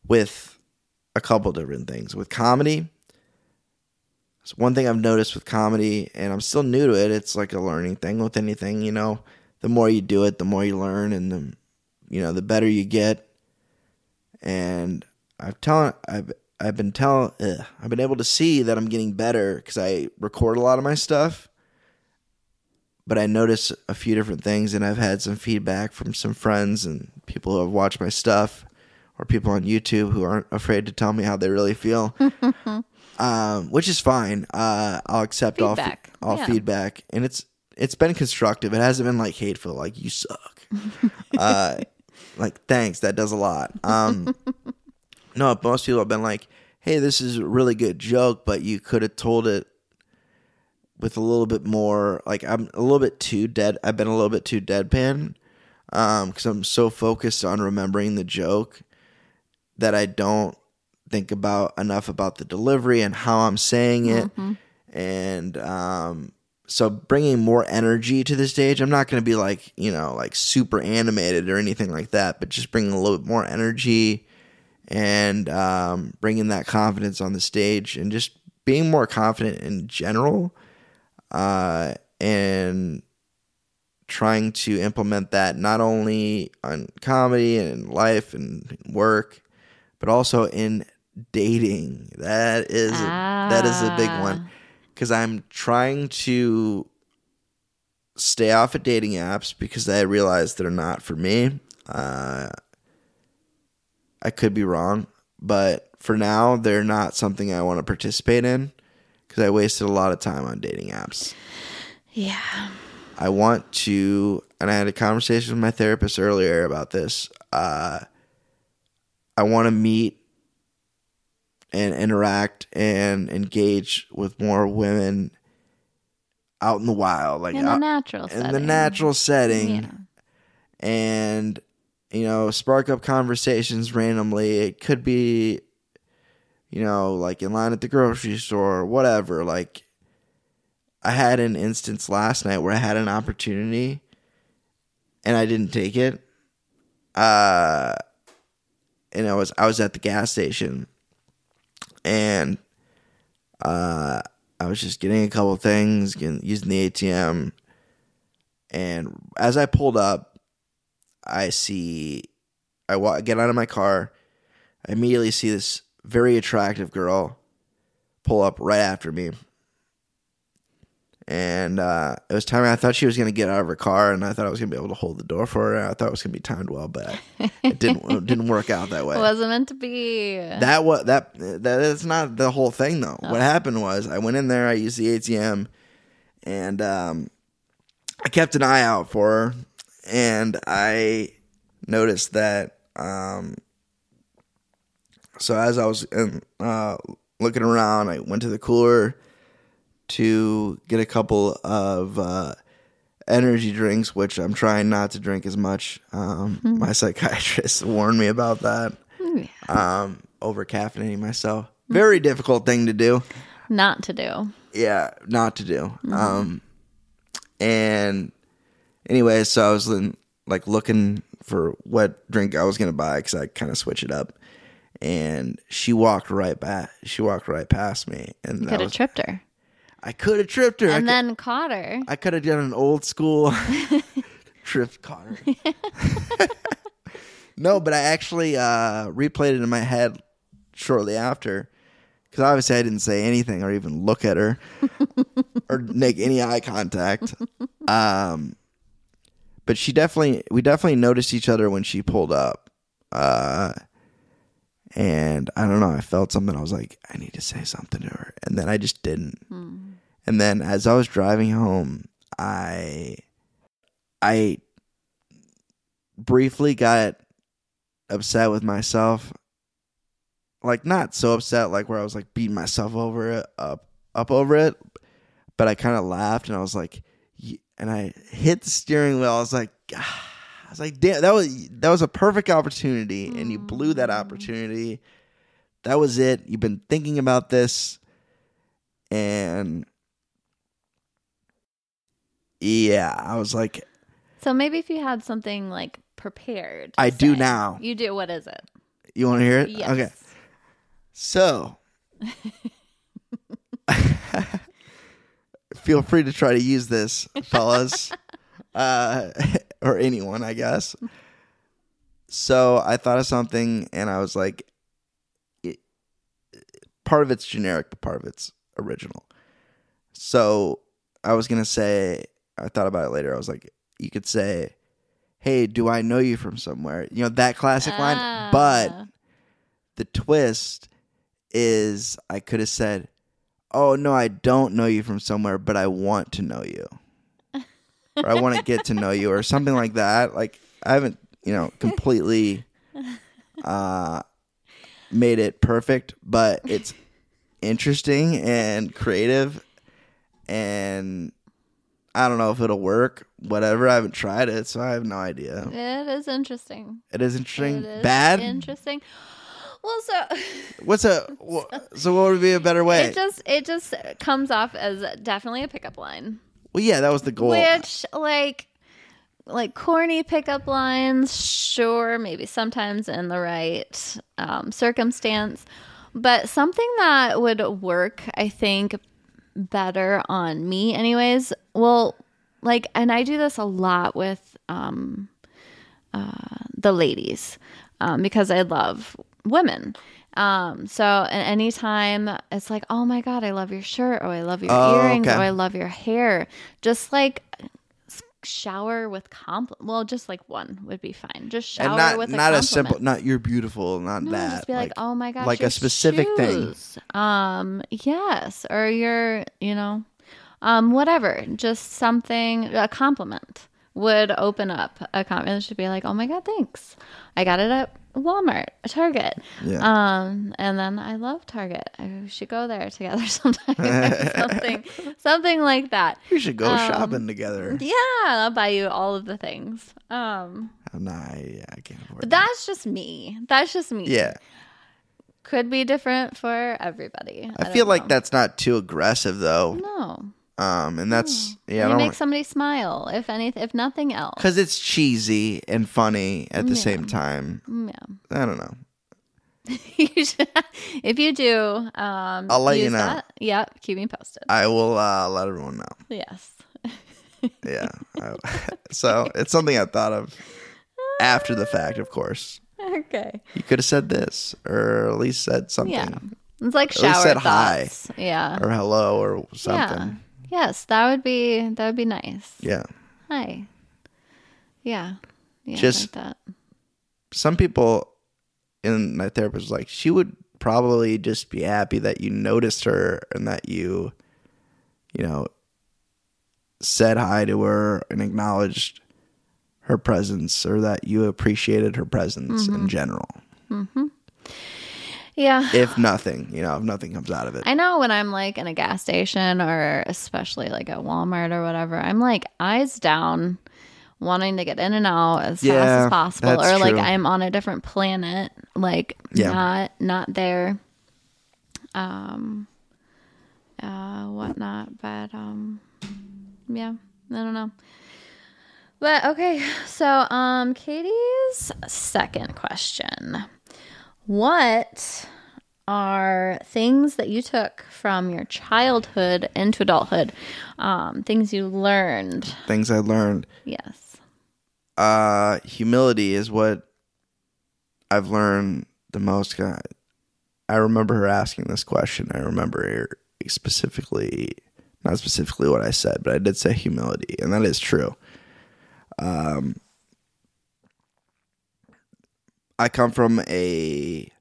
with a couple different things. With comedy, it's one thing I've noticed with comedy, and I'm still new to it. It's like a learning thing with anything, you know. The more you do it, the more you learn, and the you know the better you get. And I've telling I've I've been telling I've been able to see that I'm getting better because I record a lot of my stuff but I notice a few different things, and I've had some feedback from some friends and people who have watched my stuff, or people on YouTube who aren't afraid to tell me how they really feel, um, which is fine. Uh, I'll accept Feedback, all fe- all yeah. feedback, and it's it's been constructive. It hasn't been like hateful, like you suck. uh, like thanks, that does a lot. Um, no, most people have been like, "Hey, this is a really good joke, but you could have told it." with a little bit more like I'm a little bit too dead. I've been a little bit too deadpan um cuz I'm so focused on remembering the joke that I don't think about enough about the delivery and how I'm saying it. And um so bringing more energy to the stage. I'm not going to be like, you know, like super animated or anything like that, but just bringing a little bit more energy and um, bringing that confidence on the stage and just being more confident in general uh, and trying to implement that not only on comedy and life and work, but also in dating. That is a, that is a big one Ah. because I'm trying to stay off of dating apps because I realize they're not for me. Uh, I could be wrong, but for now, they're not something I want to participate in because I wasted a lot of time on dating apps. Yeah. I want to, and I had a conversation with my therapist earlier about this. Uh, I want to meet and interact and engage with more women out in the wild, like In the out- natural in setting. the natural setting, Yeah. and you know, spark up conversations randomly. It could be, you know, like in line at the grocery store or whatever. Like, I had an instance last night where I had an opportunity and I didn't take it. Uh, and I was I was at the gas station, and uh, I was just getting a couple things, getting, using the ATM, and as I pulled up, I see I wa- get out of my car. I immediately see this very attractive girl pull up right after me. And uh, it was time I thought she was going to get out of her car, and I thought I was going to be able to hold the door for her. I thought it was going to be timed well, but it didn't. it didn't work out that way. It wasn't meant to be. That was that. That is not the whole thing, though. What happened was I went in there. I used the ATM, and um, I kept an eye out for her, and I noticed that. Um, so as I was in, uh, looking around, I went to the cooler to get a couple of uh, energy drinks, which I'm trying not to drink as much. Um, My psychiatrist warned me about that. Um, over caffeinating myself, very difficult thing to do. Not to do. Yeah, not to do. Um, and anyway, so I was in, like looking for what drink I was gonna buy because I kind of switch it up. And she walked right back. She walked right past me, and Could have tripped her. I could have tripped her. I And could- then caught her. I could have done an old school trip Connor. no, but I actually uh, replayed it in my head shortly after because obviously I didn't say anything or even look at her or make any eye contact. Um, but she definitely, we definitely noticed each other when she pulled up. Uh, and I don't know, I felt something. I was like, I need to say something to her. And then I just didn't. And then as I was driving home, I I briefly got upset with myself. Like not so upset like where I was like beating myself over it up up over it, but I kind of laughed and I was like and I hit the steering wheel. I was like "Ah." I was like damn that was that was a perfect opportunity and you blew that opportunity. That was it. You've been thinking about this and yeah, I was like, So maybe if you had something like prepared. I do now. You do. What is it? you want to hear it? Yes. Okay. So, feel free to try to use this, fellas, uh, or anyone, I guess. So I thought of something, and I was like, it, part of it's generic, but part of it's original. So I was gonna say, I thought about it later. I was like, you could say, "Hey, do I know you from somewhere?" You know that classic line, but Ah. the twist is I could have said, "Oh no, I don't know you from somewhere, but I want to know you." or I want to get to know you or something like that. Like I haven't, you know, completely uh made it perfect, but it's interesting and creative and I don't know if it'll work. Whatever. I haven't tried it, so I have no idea. It is interesting. It is interesting. It is Bad. Interesting. Well, so What's a so? What would be a better way? it just it just comes off as definitely a pickup line, well, yeah, that was the goal. which like like corny pickup lines, sure, maybe sometimes in the right um, circumstance, but something that would work, I think, better on me, anyways. Well, like, and I do this a lot with um, uh, the ladies um, because I love women. Um, so and anytime it's like, oh my god, I love your shirt, oh I love your Oh, earrings, okay. or I love your hair, just like shower with compliment. Well, just like one would be fine. Just shower and not with a not a simple not you're beautiful not No, that just be like, oh my gosh, like a specific thing. Um, yes, or your, you know, um, whatever, just something a compliment would open up a compliment. It should be like, oh my god, thanks. I got it at Walmart, Target. Yeah. Um, and then I love Target. I we should go there together sometime. something, something like that. we should go um, shopping together Yeah, I'll buy you all of the things. Um, Oh, nah, I, I can't afford but that. that's just me. That's just me. yeah could be different for everybody. i, don't feel like that's not too aggressive though no. Um and that's yeah i you make somebody smile, if anything, if nothing else. because it's cheesy and funny at the Yeah. same time Yeah, i don't know You should- if you do, um, I'll let you know. That, yep, keep me posted. i will uh let everyone know yes. yeah I- so it's something i thought of after the fact of course Okay. you could have said this or at least said something Yeah. It's like At least shower said hi. Yeah. or hello or something. Yeah. Yes, that would be that would be nice. yeah. Hi. Yeah. Yeah. Just- like that. some people in my therapist was like she would probably just be happy that you noticed her and that you you know said hi to her and acknowledged her presence or that you appreciated her presence Mm-hmm. in general Yeah. if nothing you know if nothing comes out of it I know when I'm like in a gas station or especially like at Walmart or whatever, I'm like eyes down, wanting to get in and out as fast as possible, or like true. I'm on a different planet, like Yeah. not not there, um, uh, whatnot. But um, yeah, I don't know. But okay, so um, Katie's second question. What are things that you took from your childhood into adulthood? Um, things you learned. things i learned Yes. uh humility is what i've learned the most God, i remember her asking this question i remember her specifically not specifically what i said but i did say humility and that is true um i come from a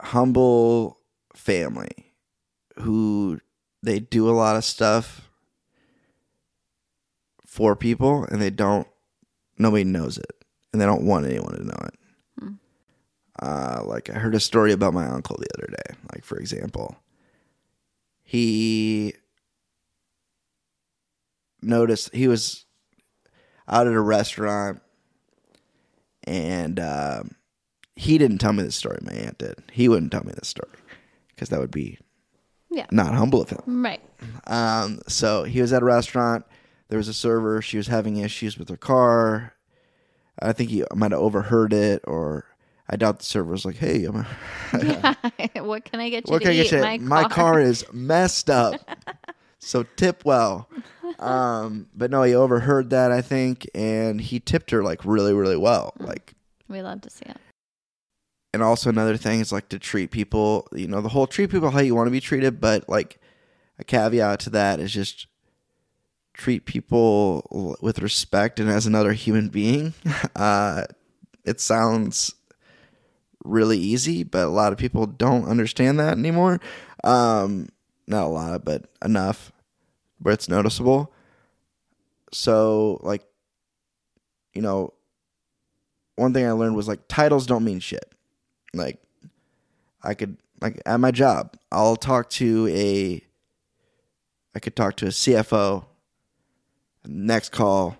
humble family who they do a lot of stuff for people and they don't nobody knows it and they don't want anyone to know it. Uh, like i heard a story about my uncle the other day like for example. He noticed he was out at a restaurant and um, he didn't tell me this story my aunt did he wouldn't tell me this story because that would be Yeah. not humble of him Right. um, so he was at a restaurant. There was a server. She was having issues with her car. I think he might have overheard it, or I doubt the server was like, "Hey, I'm a, what can I get you what to can I eat? get you? My, My car is messed up." so tip well. Um, but no, he overheard that I think, and he tipped her like really, really well. Like We love to see it. and also another thing is like to treat people you know the whole treat people how you want to be treated but like a caveat to that is just treat people with respect and as another human being uh it sounds really easy but a lot of people don't understand that anymore um not a lot but enough where it's noticeable so like you know one thing i learned was like titles don't mean shit like I could like at my job, I'll talk to a I could talk to a CFO. Next call,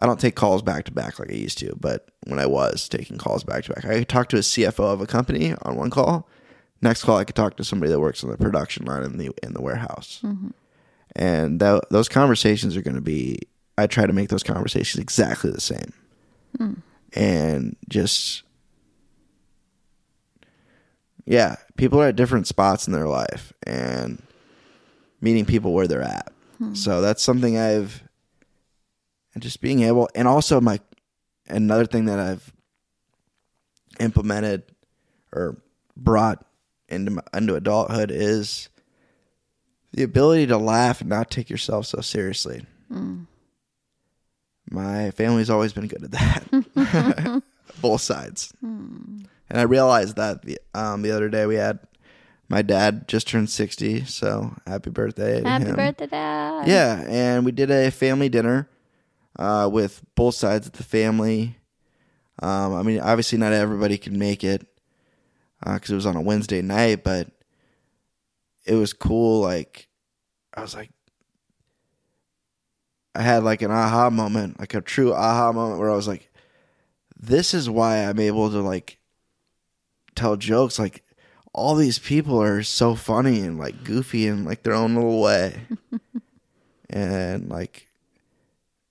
I don't take calls back to back like I used to, but when I was taking calls back to back, I could talk to a CFO of a company on one call. Next call, I could talk to somebody that works on the production line in the in the warehouse, mm-hmm. and that, those conversations are going to be. I try to make those conversations exactly the same, mm. and just yeah, people are at different spots in their life and meeting people where they're at. Hmm. So that's something I've and just being able and also my another thing that I've implemented or brought into into adulthood is the ability to laugh and not take yourself so seriously. Mm. My family's always been good at that. Both sides. And I realized that the, um, the other day we had my dad just turned 60, so happy birthday to Happy him. birthday, Dad. Yeah, and we did a family dinner uh, with both sides of the family. Um, I mean, obviously, not everybody can make it Uh, because it was on a Wednesday night, but it was cool. Like, I was like, I had like an aha moment, like a true aha moment where I was like, this is why I'm able to like tell jokes. Like, all these people are so funny and like goofy in like their own little way. and like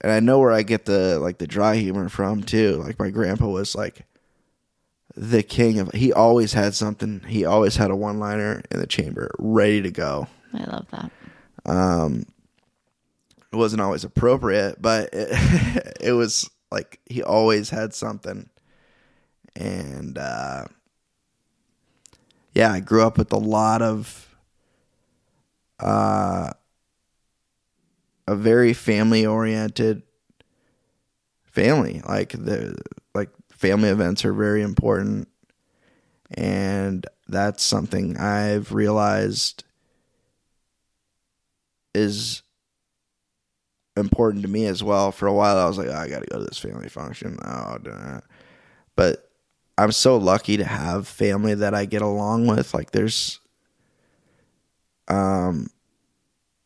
and I know where I get the like the dry humor from too. Like my grandpa was like the king of he always had something. He always had a one liner in the chamber ready to go. I love that. Um it wasn't always appropriate, but it, it was like he always had something. And uh yeah, I grew up with a lot of uh a very family oriented family. Like the family events are very important and that's something I've realized is important to me as well. For a while, I was like, oh, I got to go to this family function. Oh, but I'm so lucky to have family that I get along with. Like, there's, um,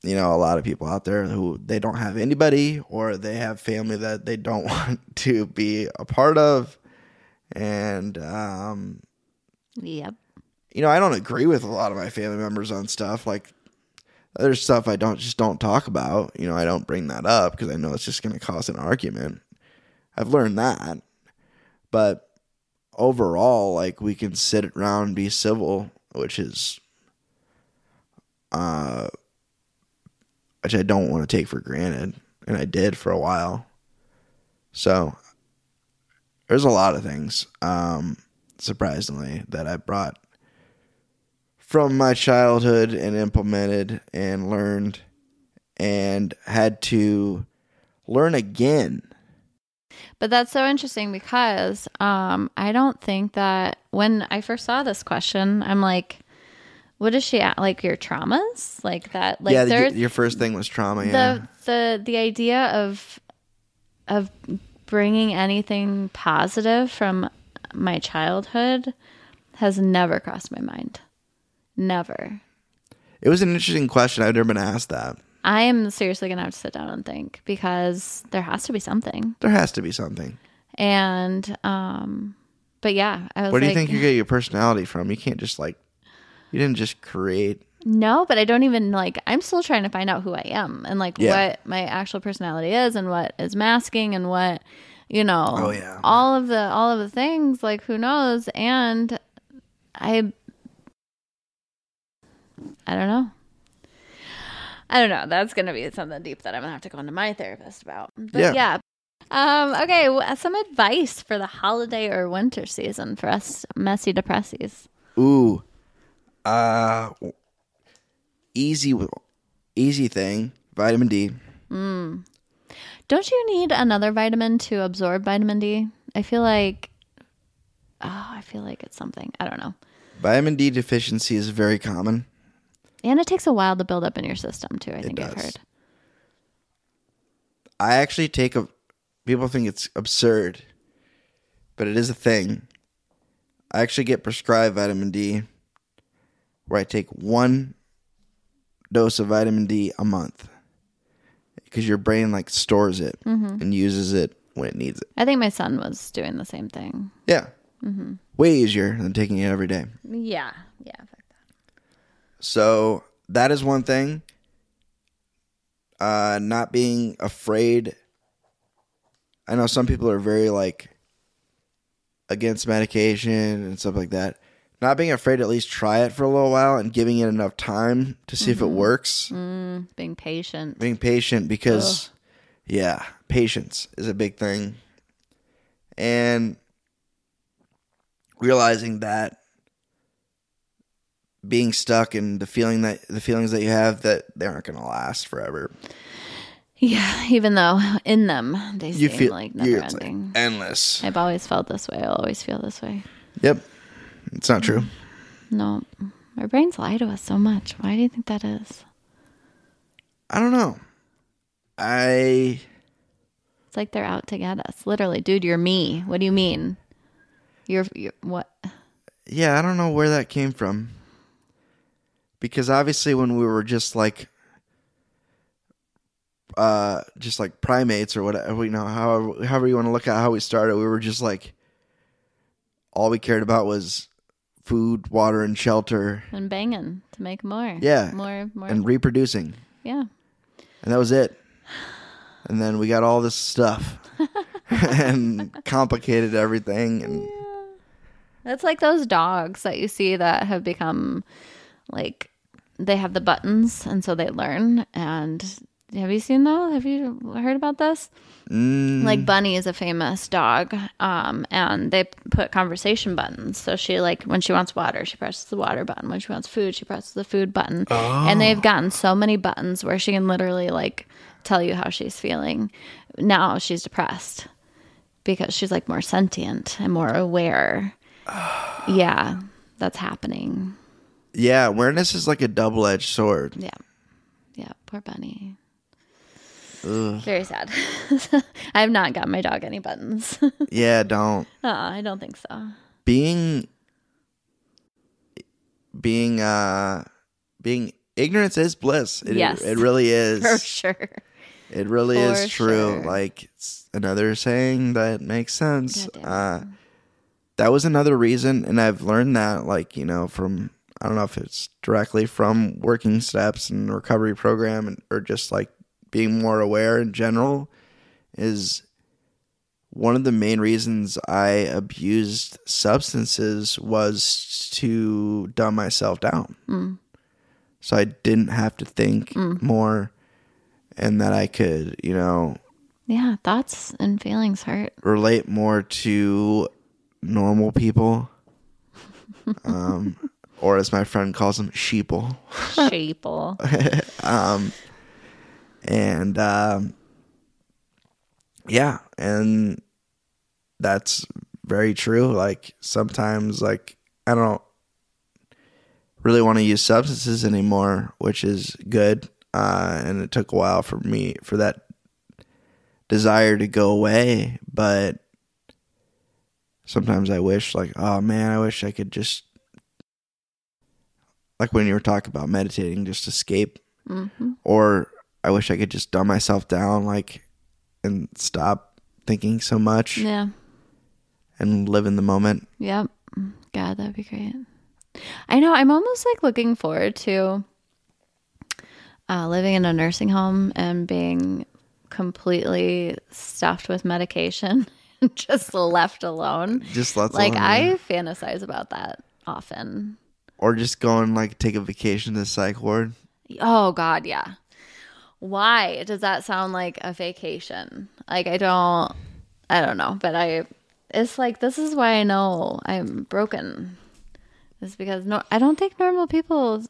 you know, a lot of people out there who they don't have anybody, or they have family that they don't want to be a part of, and um, Yep. you know, I don't agree with a lot of my family members on stuff. Like, there's stuff I don't just don't talk about. You know, I don't bring that up because I know it's just going to cause an argument. I've learned that, but overall, like we can sit around and be civil, which is, uh, which I don't want to take for granted, and I did for a while. So there's a lot of things, um, surprisingly, that I brought from my childhood and implemented and learned and had to learn again. But that's so interesting because um, I don't think that when I first saw this question, I'm like, what is she at? Like your traumas? Like that? Like yeah, your, your first thing was trauma. Yeah, the the the idea of of bringing anything positive from my childhood has never crossed my mind. Never. it was an interesting question. I've never been asked that. I am seriously gonna have to sit down and think because there has to be something. There has to be something. And um, but yeah, I was Where do you like, think you get your personality from? You can't just like, you didn't just create. No, but I don't even like. I'm still trying to find out who I am and like Yeah. what my actual personality is and what is masking and what you know. Oh, yeah. all of the all of the things. Like who knows? And I, I don't know. I don't know. That's gonna be something deep that I'm gonna have to go into my therapist about. But Yeah. yeah. Um, okay, w- some advice for the holiday or winter season for us messy depressies. Ooh, uh, easy, easy thing. Vitamin D. Don't you need another vitamin to absorb vitamin D? I feel like oh, I feel like it's something. I don't know. Vitamin D deficiency is very common. And it takes a while to build up in your system too, I think I've heard. I actually take a. People think it's absurd, but it is a thing. I actually get prescribed vitamin D, where I take one dose of vitamin D a month, because your brain like stores it and uses it when it needs it. I think my son was doing the same thing. Yeah, way easier than taking it every day. Yeah. Yeah. That. So that is one thing. Uh, not being afraid. I know some people are very like against medication and stuff like that. Not being afraid to at least try it for a little while and giving it enough time to see if it mm-hmm. works. Mm, being patient. Being patient because, yeah, patience is a big thing. And realizing that being stuck and the feeling that the feelings that you have that they aren't going to last forever. Yeah, even though in them they You seem feel like never it's like ending. endless. I've always felt this way. I'll always feel this way. Yep, it's not true. No, our brains lie to us so much. Why do you think that is? I don't know. I It's like they're out to get us. Literally, dude, you're me. What do you mean? You're, you're what? yeah, I don't know where that came from. Because obviously, when we were just like, uh, just like primates or whatever, you know, however, however you want to look at how we started, we were just like, all we cared about was food, water, and shelter, And banging to make more. Yeah. More, more. and reproducing, yeah. and that was it. And then we got all this stuff, and complicated everything, and It's like those dogs that you see that have become like they have the buttons and so they learn. And have you seen those? Have you heard about this? Mm, Like Bunny is a famous dog, um, and they put conversation buttons. So she like when she wants water, she presses the water button. When she wants food, she presses the food button. And they've gotten so many buttons where she can literally like tell you how she's feeling. Now she's depressed because she's like more sentient and more aware. yeah, that's happening. yeah, awareness is like a double edged sword. Yeah, yeah. Poor Bunny. Ugh. Very sad. I have not got my dog any buttons. Yeah, don't. uh, I don't think so. being being uh being ignorance is bliss it, Yes. it really is For sure. it really For is true sure. like it's another saying that makes sense uh that was another reason and i've learned that like you know from i don't know if it's directly from working steps and recovery program and, or just like being more aware in general is one of the main reasons I abused substances was to dumb myself down. Mm. So I didn't have to think more and that I could, you know, Yeah, thoughts and feelings hurt. relate more to normal people. Um, or as my friend calls them, sheeple. Sheeple. um, and um, yeah, and that's very true. Like sometimes, like I don't really want to use substances anymore, which is good. Uh, and it took a while for me for that desire to go away, but sometimes I wish, like, oh man, I wish I could just, like when you were talking about meditating, just escape hmm or I wish I could just dumb myself down like and stop thinking so much Yeah. and live in the moment. Yep. God, that'd be great. I know. I'm almost like looking forward to uh, living in a nursing home and being completely stuffed with medication and just left alone. Just let Like, I fantasize about that often. or just go and like take a vacation to the psych ward. Oh God, yeah. Why does that sound like a vacation? Like I don't I don't know, but I it's like this is why I know I'm broken. Is because no I don't think normal people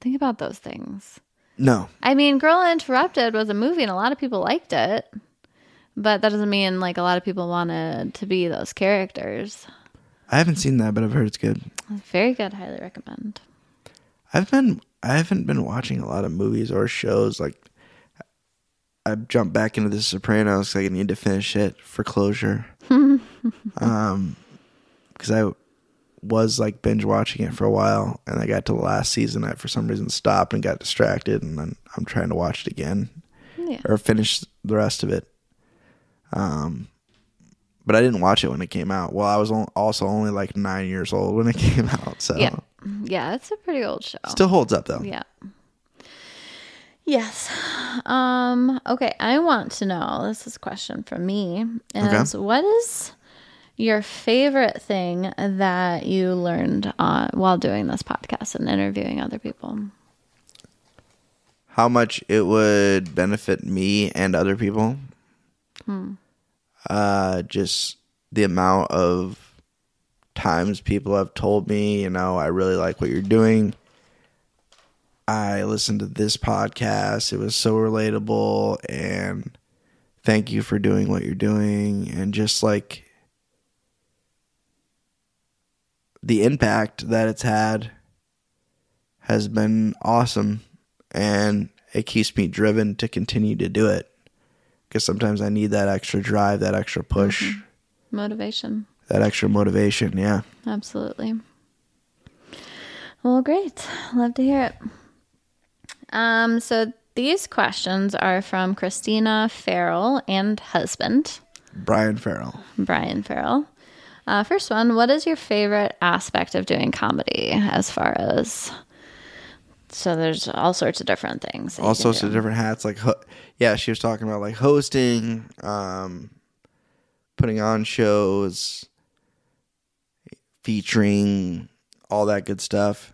think about those things. No. I mean, Girl Interrupted was a movie and a lot of people liked it. But that doesn't mean like a lot of people wanted to be those characters. I haven't seen that, but I've heard it's good. Very good, highly recommend. I've been I haven't been watching a lot of movies or shows like I jumped back into The Sopranos 'cause I need to finish it for closure. um, because I was like binge watching it for a while, and I got to the last season. I for some reason stopped and got distracted, and then I'm trying to watch it again Yeah. or finish the rest of it. Um, but I didn't watch it when it came out. Well, I was also only like nine years old when it came out, so Yeah. Yeah, it's a pretty old show. still holds up though. Yeah. Yes. Um, okay, I want to know this is a question from me. Is what is your favorite thing that you learned uh, while doing this podcast and interviewing other people? how much it would benefit me and other people. Hmm. Uh, just the amount of times people have told me, you know, I really like what you're doing. I listened to this podcast. It was so relatable and thank you for doing what you're doing and just like the impact that it's had has been awesome and it keeps me driven to continue to do it because sometimes I need that extra drive, that extra push, mm-hmm. Motivation. that extra motivation. Yeah. Absolutely. Well, great. Love to hear it. Um, so these questions are from Christina Farrell and husband, Brian Farrell. Brian Farrell. Uh, first one, what is your favorite aspect of doing comedy as far as so there's all sorts of different things. all sorts do. of different hats. Like, ho- yeah, she was talking about like hosting, um, putting on shows, featuring all that good stuff.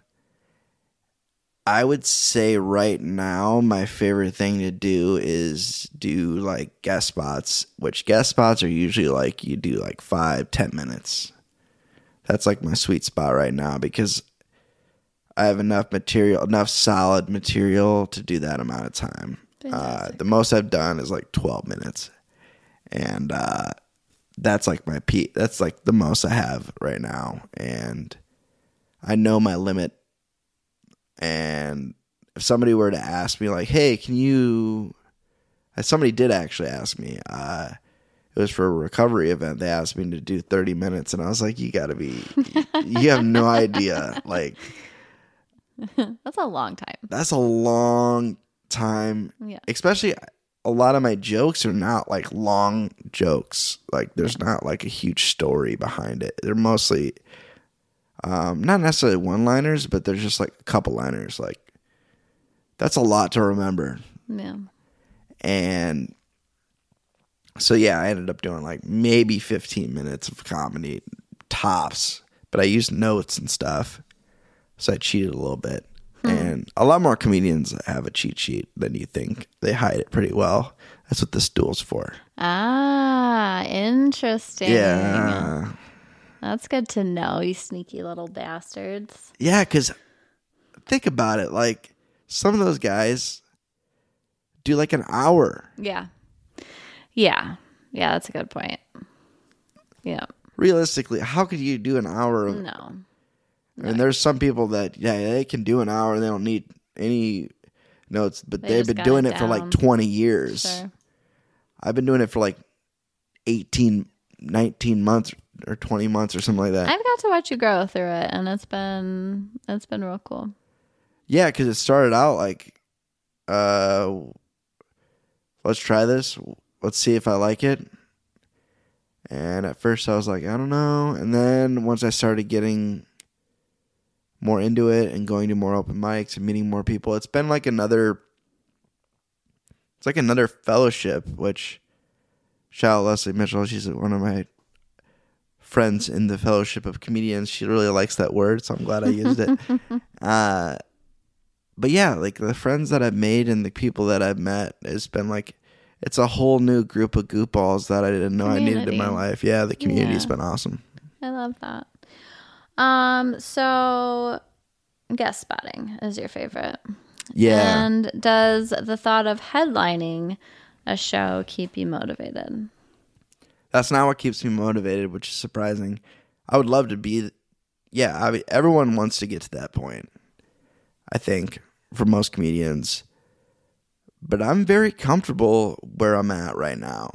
I would say right now, my favorite thing to do is do like guest spots, which guest spots are usually like you do like five, ten minutes. That's like my sweet spot right now because I have enough material, enough solid material to do that amount of time. Uh, the most I've done is like 12 minutes. And uh, that's like my peak. That's like the most I have right now. And I know my limit. And if somebody were to ask me, like, hey, can you. Somebody did actually ask me. Uh, it was for a recovery event. They asked me to do 30 minutes. And I was like, you got to be. you have no idea. Like, That's a long time. that's a long time Yeah. especially a lot of my jokes are not like long jokes like there's not like a huge story behind it they're mostly um not necessarily one liners but there's just like a couple liners like that's a lot to remember. Yeah. and so yeah i ended up doing like maybe 15 minutes of comedy tops but i used notes and stuff so i cheated a little bit. And a lot more comedians have a cheat sheet than you think. They hide it pretty well. That's what this duel's for. Ah, interesting. yeah That's good to know, you sneaky little bastards. yeah because think about it like some of those guys do like an hour Yeah. Yeah. Yeah, that's a good point. Yeah. realistically how could you do an hour of No. And there's some people that yeah they can do an hour and they don't need any notes, but They they have just been got doing it it, for like 20 years. Sure. I've been doing it for like 18, 19 months or 20 months or something like that. I've got to watch you grow through it and it's been it's been real cool. yeah, because it started out like, uh, let's try this. Let's see if I like it. And at first I was like, I don't know. And then once I started getting more into it and going to more open mics and meeting more people, it's been like another it's like another fellowship, which shout out Leslie Mitchell, she's one of my friends in the fellowship of comedians. She really likes that word, so I'm glad I used it. uh but yeah, like the friends that I've made and the people that I've met, it's been like it's a whole new group of goopballs that I didn't know I needed in my life. Yeah, the community's Yeah. been awesome. I love that. Um, so guest spotting is your favorite. Yeah. And does the thought of headlining a show keep you motivated? That's not what keeps me motivated, which is surprising. I would love to be, yeah. I mean, everyone wants to get to that point. I think for most comedians, but I'm very comfortable where I'm at right now.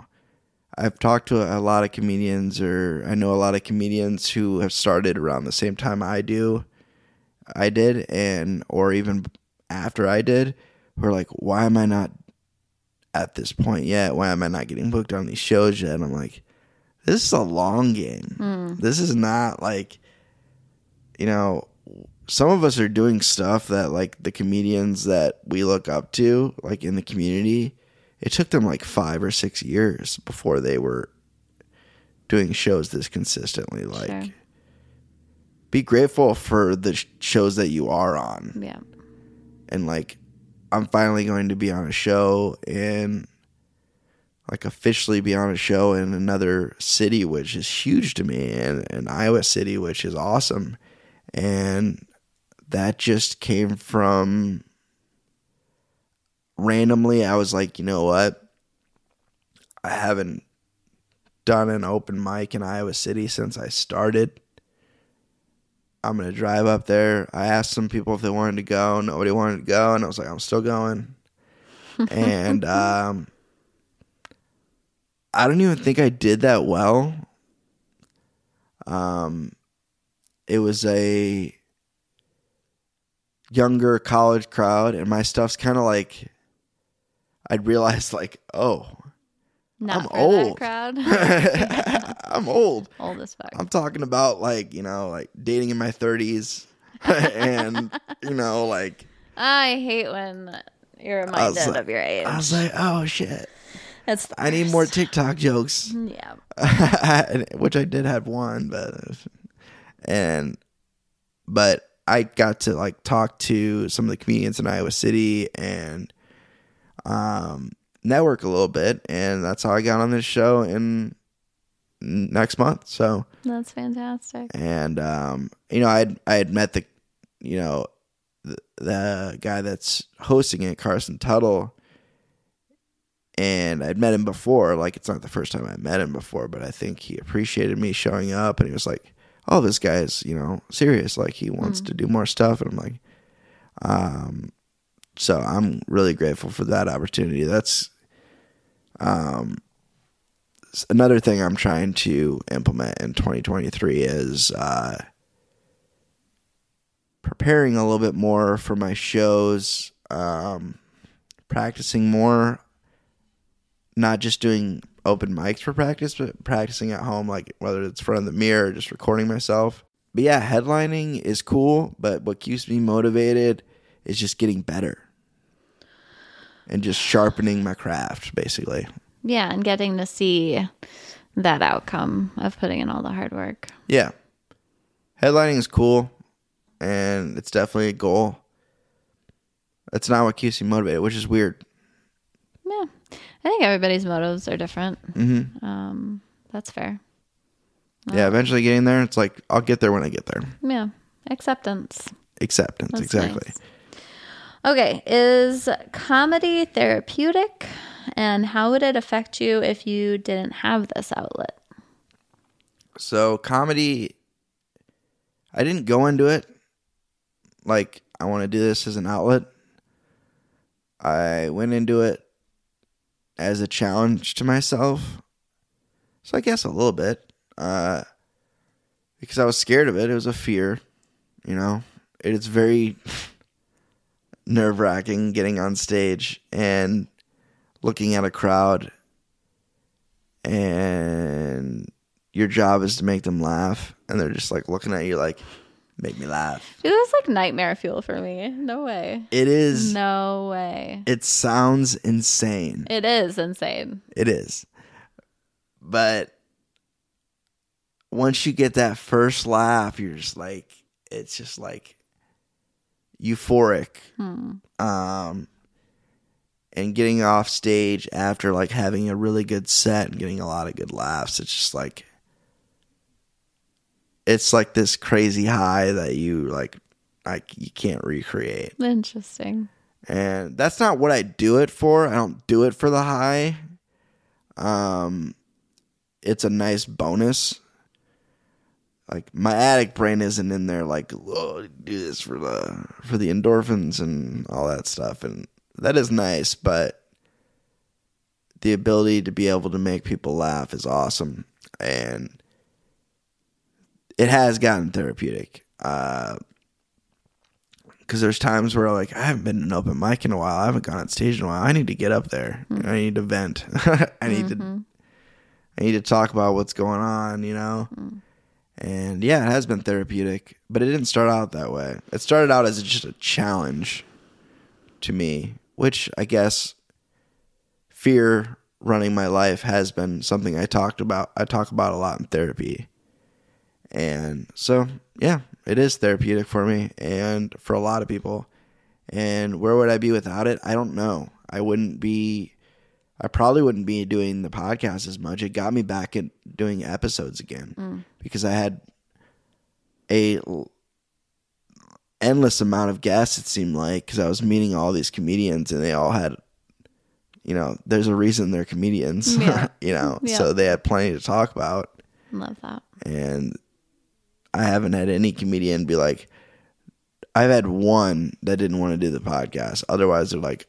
I've talked to a lot of comedians, or I know a lot of comedians who have started around the same time I do, I did, and or even after I did, who are like, "Why am I not at this point yet? Why am I not getting booked on these shows yet?" And I'm like, "This is a long game. Hmm. This is not like, you know." Some of us are doing stuff that like the comedians that we look up to, like in the community, it took them like five or six years before they were doing shows this consistently. Like, Sure. be grateful for the shows that you are on. Yeah. And like, I'm finally going to be on a show and like officially be on a show in another city, which is huge to me, and an Iowa City, which is awesome. And that just came from randomly I was like, you know what? I haven't done an open mic in Iowa City since I started. I'm gonna drive up there. I asked some people if they wanted to go. Nobody wanted to go, and I was like, I'm still going. and um, I don't even think I did that well. Um, it was a younger college crowd, and my stuff's kind of like. I'd realized like, oh, Not I'm old. crowd. I'm old. old as fuck. I'm talking about like you know like dating in my 30s, and you know like I hate when you're reminded like- of your age. I was like, oh shit, That's the I need more. TikTok jokes, Yeah. which I did have one, but and but I got to like talk to some of the comedians in Iowa City and um network a little bit, and that's how I got on this show in next month. So. That's fantastic. and um, you know, I had I had met the, you know, the, the guy that's hosting it, Carson Tuttle, and I'd met him before. Like, it's not the first time I met him before, but I think he appreciated me showing up, and he was like, "Oh, this guy's you know serious. Like, he wants to do more stuff." And I'm like, um, so I'm really grateful for that opportunity. That's um another thing I'm trying to implement in 2023 is uh, preparing a little bit more for my shows, um, practicing more, not just doing open mics for practice, but practicing at home, like whether it's front of the mirror or just recording myself. But yeah, headlining is cool, but what keeps me motivated is just getting better and just sharpening my craft, basically. Yeah, and getting to see that outcome of putting in all the hard work. Yeah. Headlining is cool and it's definitely a goal. That's not what keeps me motivated, which is weird. Yeah. I think everybody's motives are different. hmm Um, that's fair. Yeah, eventually getting there, it's like I'll get there when I get there. Yeah. Acceptance. Acceptance, That's exactly. nice. Okay. Is comedy therapeutic? And how would it affect you if you didn't have this outlet? So, comedy I didn't go into it like I want to do this as an outlet. I went into it as a challenge to myself. So I guess a little bit. Uh because I was scared of it. It was a fear, you know. It's very nerve-wracking getting on stage and looking at a crowd and your job is to make them laugh and they're just like looking at you like make me laugh. It was like nightmare fuel for me. No way. It is No way. it sounds insane. It is insane. It is. But once you get that first laugh, you're just like it's just like euphoric. Um and getting off stage after like having a really good set and getting a lot of good laughs, it's just like it's like this crazy high that you like like you can't recreate. Interesting. and that's not what I do it for. I don't do it for the high. Um, it's a nice bonus. Like my addict brain isn't in there. Like, oh, do this for the for the endorphins and all that stuff, and that is nice. But the ability to be able to make people laugh is awesome, and it has gotten therapeutic. Uh, because there's times where like I haven't been in an open mic in a while. I haven't gone on stage in a while. I need to get up there. Mm-hmm. I need to vent. I need to mm-hmm. I need to talk about what's going on, you know? Mm. And yeah, it has been therapeutic, but it didn't start out that way. It started out as just a challenge to me, which I guess fear running my life has been something I talked about I talk about a lot in therapy. And so, yeah, it is therapeutic for me and for a lot of people. And where would I be without it? I don't know. I wouldn't be I probably wouldn't be doing the podcast as much. It got me back at doing episodes again mm. because I had a l- endless amount of guests it seemed like because I was meeting all these comedians and they all had you know, there's a reason they're comedians, Yeah. you know, Yeah. so they had plenty to talk about. Love that. And I haven't had any comedian be like, I've had one that didn't want to do the podcast. Otherwise, they're like,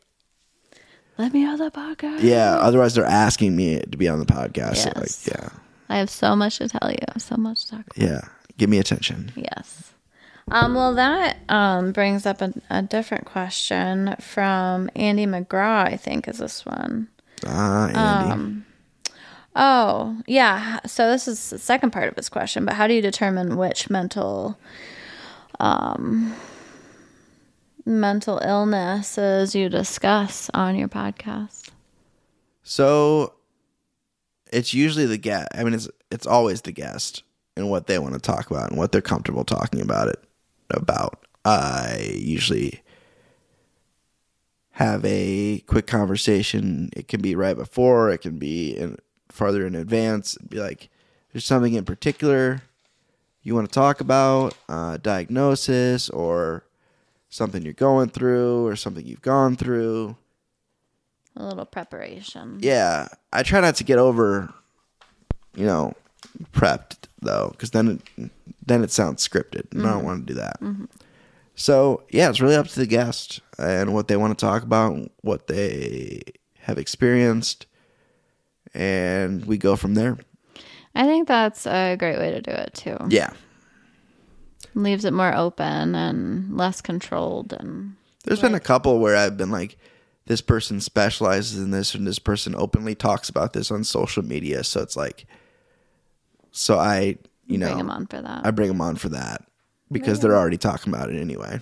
Let me on the podcast. yeah. Otherwise, they're asking me to be on the podcast. They're Yes. Like, yeah, I have so much to tell you. So much to talk about. yeah. Give me attention. Yes. Um, well, that um, brings up a, a different question from Andy McGraw, I think, is this one. Ah, Andy. Um, Oh, yeah. So this is the second part of his question, but how do you determine which mental um mental illnesses you discuss on your podcast? So it's usually the guest. I mean, it's it's always the guest and what they want to talk about and what they're comfortable talking about it about. I usually have a quick conversation. It can be right before. It can be in, farther in advance. It'd be like, there's something in particular you want to talk about, uh, diagnosis or something you're going through or something you've gone through A little preparation. yeah, I try not to get over, you know, prepped though, because then it, then it sounds scripted, and I don't mm-hmm. want to do that. Mm-hmm. So yeah, it's really up to the guest and what they want to talk about, what they have experienced, and we go from there. I think that's a great way to do it too. Yeah, Leaves it more open and less controlled and there's been a couple where I've been like, this person specializes in this, and this person openly talks about this on social media, so it's like, so I, you know, bring them on for that. I bring them on for that because they're already talking about it anyway.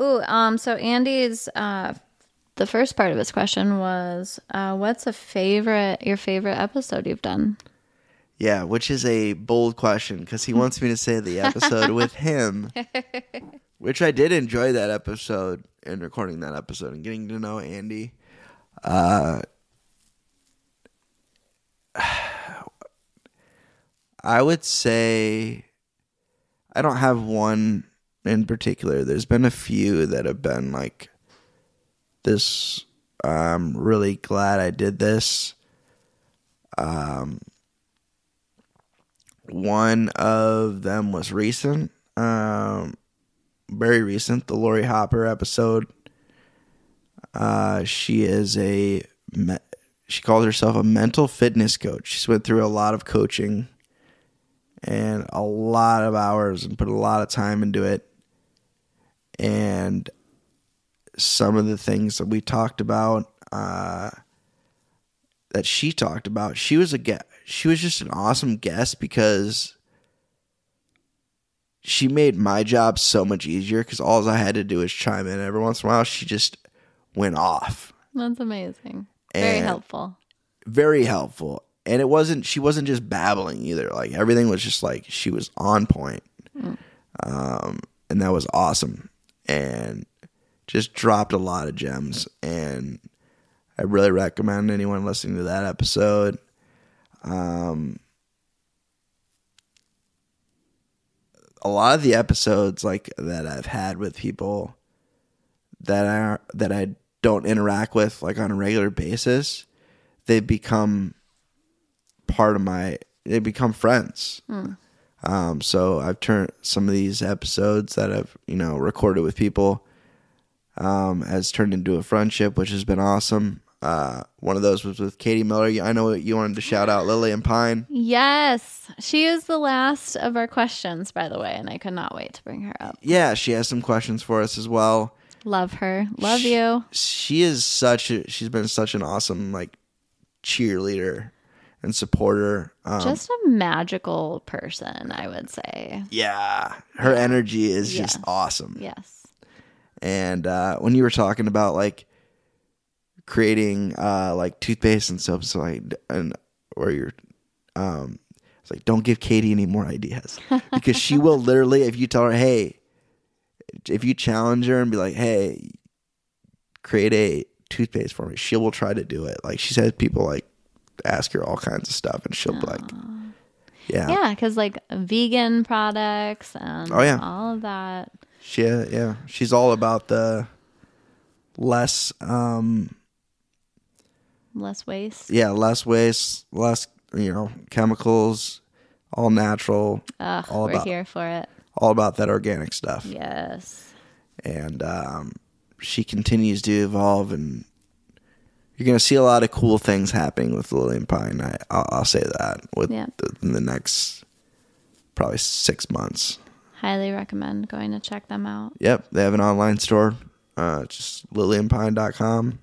Ooh, um, so Andy's uh the first part of his question was, uh, what's a favorite your favorite episode you've done? Yeah, which is a bold question because he wants me to say the episode with him, which I did enjoy that episode and recording that episode and getting to know Andy. Uh, I would say I don't have one in particular. There's been a few that have been like this. I'm really glad I did this. Um, one of them was recent, um, very recent, the Lori Hopper episode. Uh, she is a me- she calls herself a mental fitness coach. She's went through a lot of coaching and a lot of hours and put a lot of time into it. And some of the things that we talked about, uh, that she talked about, she was a guest. She was just an awesome guest because she made my job so much easier because all I had to do was chime in every once in a while. She just went off. That's amazing. Very helpful. Very helpful. And it wasn't she wasn't just babbling either. Like everything was just like she was on point. Um and that was awesome. And just dropped a lot of gems and I really recommend anyone listening to that episode. Um a lot of the episodes like that I've had with people that are that I don't interact with like on a regular basis, they become part of my they become friends. Um, so I've turned some of these episodes that I've you know recorded with people um, has turned into a friendship, which has been awesome. Uh, one of those was with Katie Miller. I know you wanted to shout out Lily and Pine. Yes. She is the last of our questions, by the way, and I could not wait to bring her up. Yeah, she has some questions for us as well. Love her. Love you. she is such a she's been such an awesome like cheerleader and supporter um, Just a magical person, I would say. yeah her energy is just awesome Yes. and uh when you were talking about like creating uh like toothpaste and soap so like and or you're um it's like don't give katie any more ideas because she will literally if you tell her hey if you challenge her and be like hey create a toothpaste for me she will try to do it like she's had people like ask her all kinds of stuff and she'll be like yeah, Yeah, because like vegan products and Oh, yeah. all of that. she yeah she's all about the less um Less waste. Yeah, less waste, less you know chemicals, all natural, Ugh, all we're about here for it. all about that organic stuff. Yes. and um, she continues to evolve and you're going to see a lot of cool things happening with Lillian Pine. I, I'll, I'll say that with Yeah. in the next probably six months. Highly recommend going to check them out. Yep, they have an online store, uh, just lillianpine.com.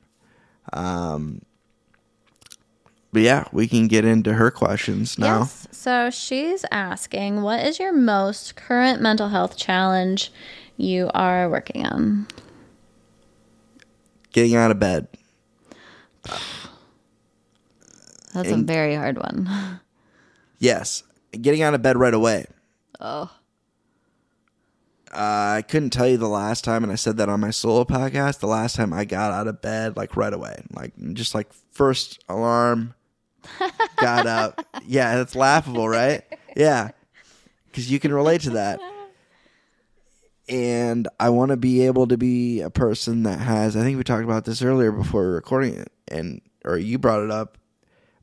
Um, but yeah, we can get into her questions now. Yes. So she's asking, what is your most current mental health challenge you are working on? Getting out of bed. That's a very hard one. Yes, getting out of bed right away. Oh. Uh, I couldn't tell you the last time, and I said that on my solo podcast. The last time I got out of bed, like right away, like just like first alarm, got up. Yeah, it's laughable, right? Yeah, because you can relate to that. And I want to be able to be a person that has. I think we talked about this earlier before recording it, and or you brought it up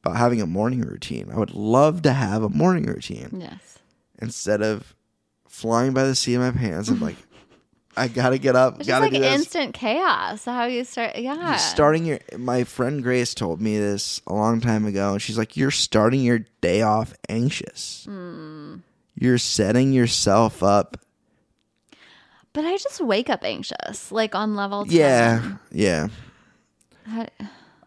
about having a morning routine. I would love to have a morning routine Yes. instead of flying by the seat of my pants. I'm like, I gotta get up, It's just gotta like do this. instant chaos. How you start? Yeah. Starting your, my friend Grace told me this a long time ago, and she's like, "You're starting your day off anxious. Hmm. You're setting yourself up." But I just wake up anxious, like on level 10. Yeah, yeah. How-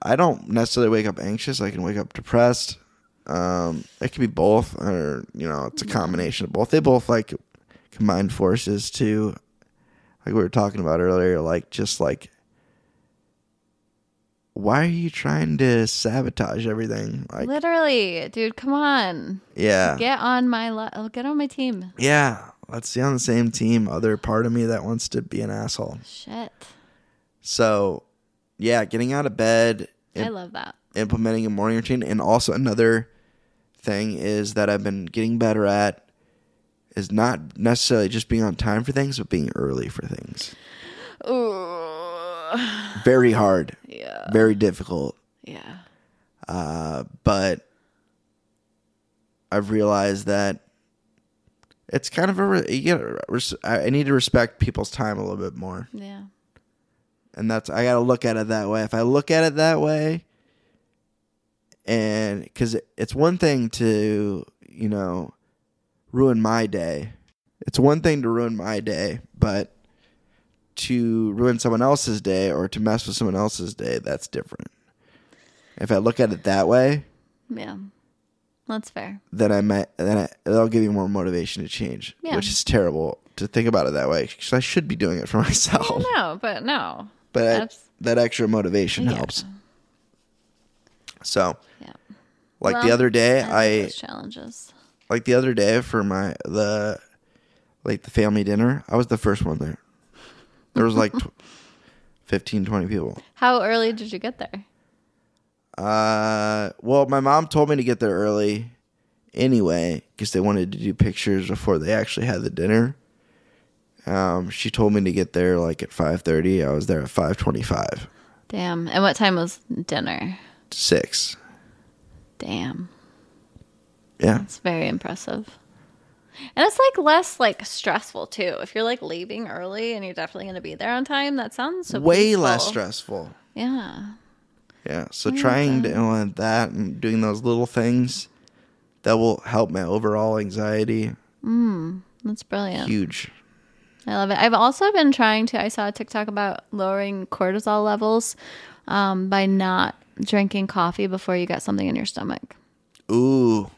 I don't necessarily wake up anxious. I can wake up depressed. Um, it could be both, or you know, it's a combination of both. They both like combine forces to, like we were talking about earlier, like just like, why are you trying to sabotage everything? Like, Literally, dude, come on. yeah, Get on my le- oh, get on my team. yeah. Let's see on the same team. Other part of me that wants to be an asshole. Shit. So, yeah, getting out of bed. I love that. implementing a morning routine and also another thing is that I've been getting better at is not necessarily just being on time for things but being early for things. Ooh. Very hard, Yeah. very difficult, Yeah. uh, but I've realized that it's kind of a you gotta I I need to respect people's time a little bit more. Yeah. and that's I got to look at it that way. If I look at it that way, and because it's one thing to you know ruin my day, it's one thing to ruin my day, but to ruin someone else's day or to mess with someone else's day, that's different. If I look at it that way, Yeah. That's fair. then I might then I, that'll give you more motivation to change, Yeah. which is terrible to think about it that way. Because I should be doing it for myself, No, but no. but That's- that extra motivation Yeah. helps. So, Yeah. like the other day, I, I challenges. Like the other day for my the like the family dinner. I was the first one there. There was like tw- 15, 20 people. How early did you get there? Uh, well, my mom told me to get there early anyway because they wanted to do pictures before they actually had the dinner. Um, she told me to get there like at five thirty. I was there at five twenty-five. Damn. And what time was dinner? Six. Damn. Yeah. It's very impressive. And it's like less like stressful too. If you're like leaving early and you're definitely going to be there on time, that sounds so Way peaceful. less stressful. Yeah. Yeah. So trying to implement that and doing those little things that will help my overall anxiety. That's brilliant. Huge. I love it. I've also been trying to. I saw a TikTok about lowering cortisol levels um, by not drinking coffee before you get something in your stomach. Ooh.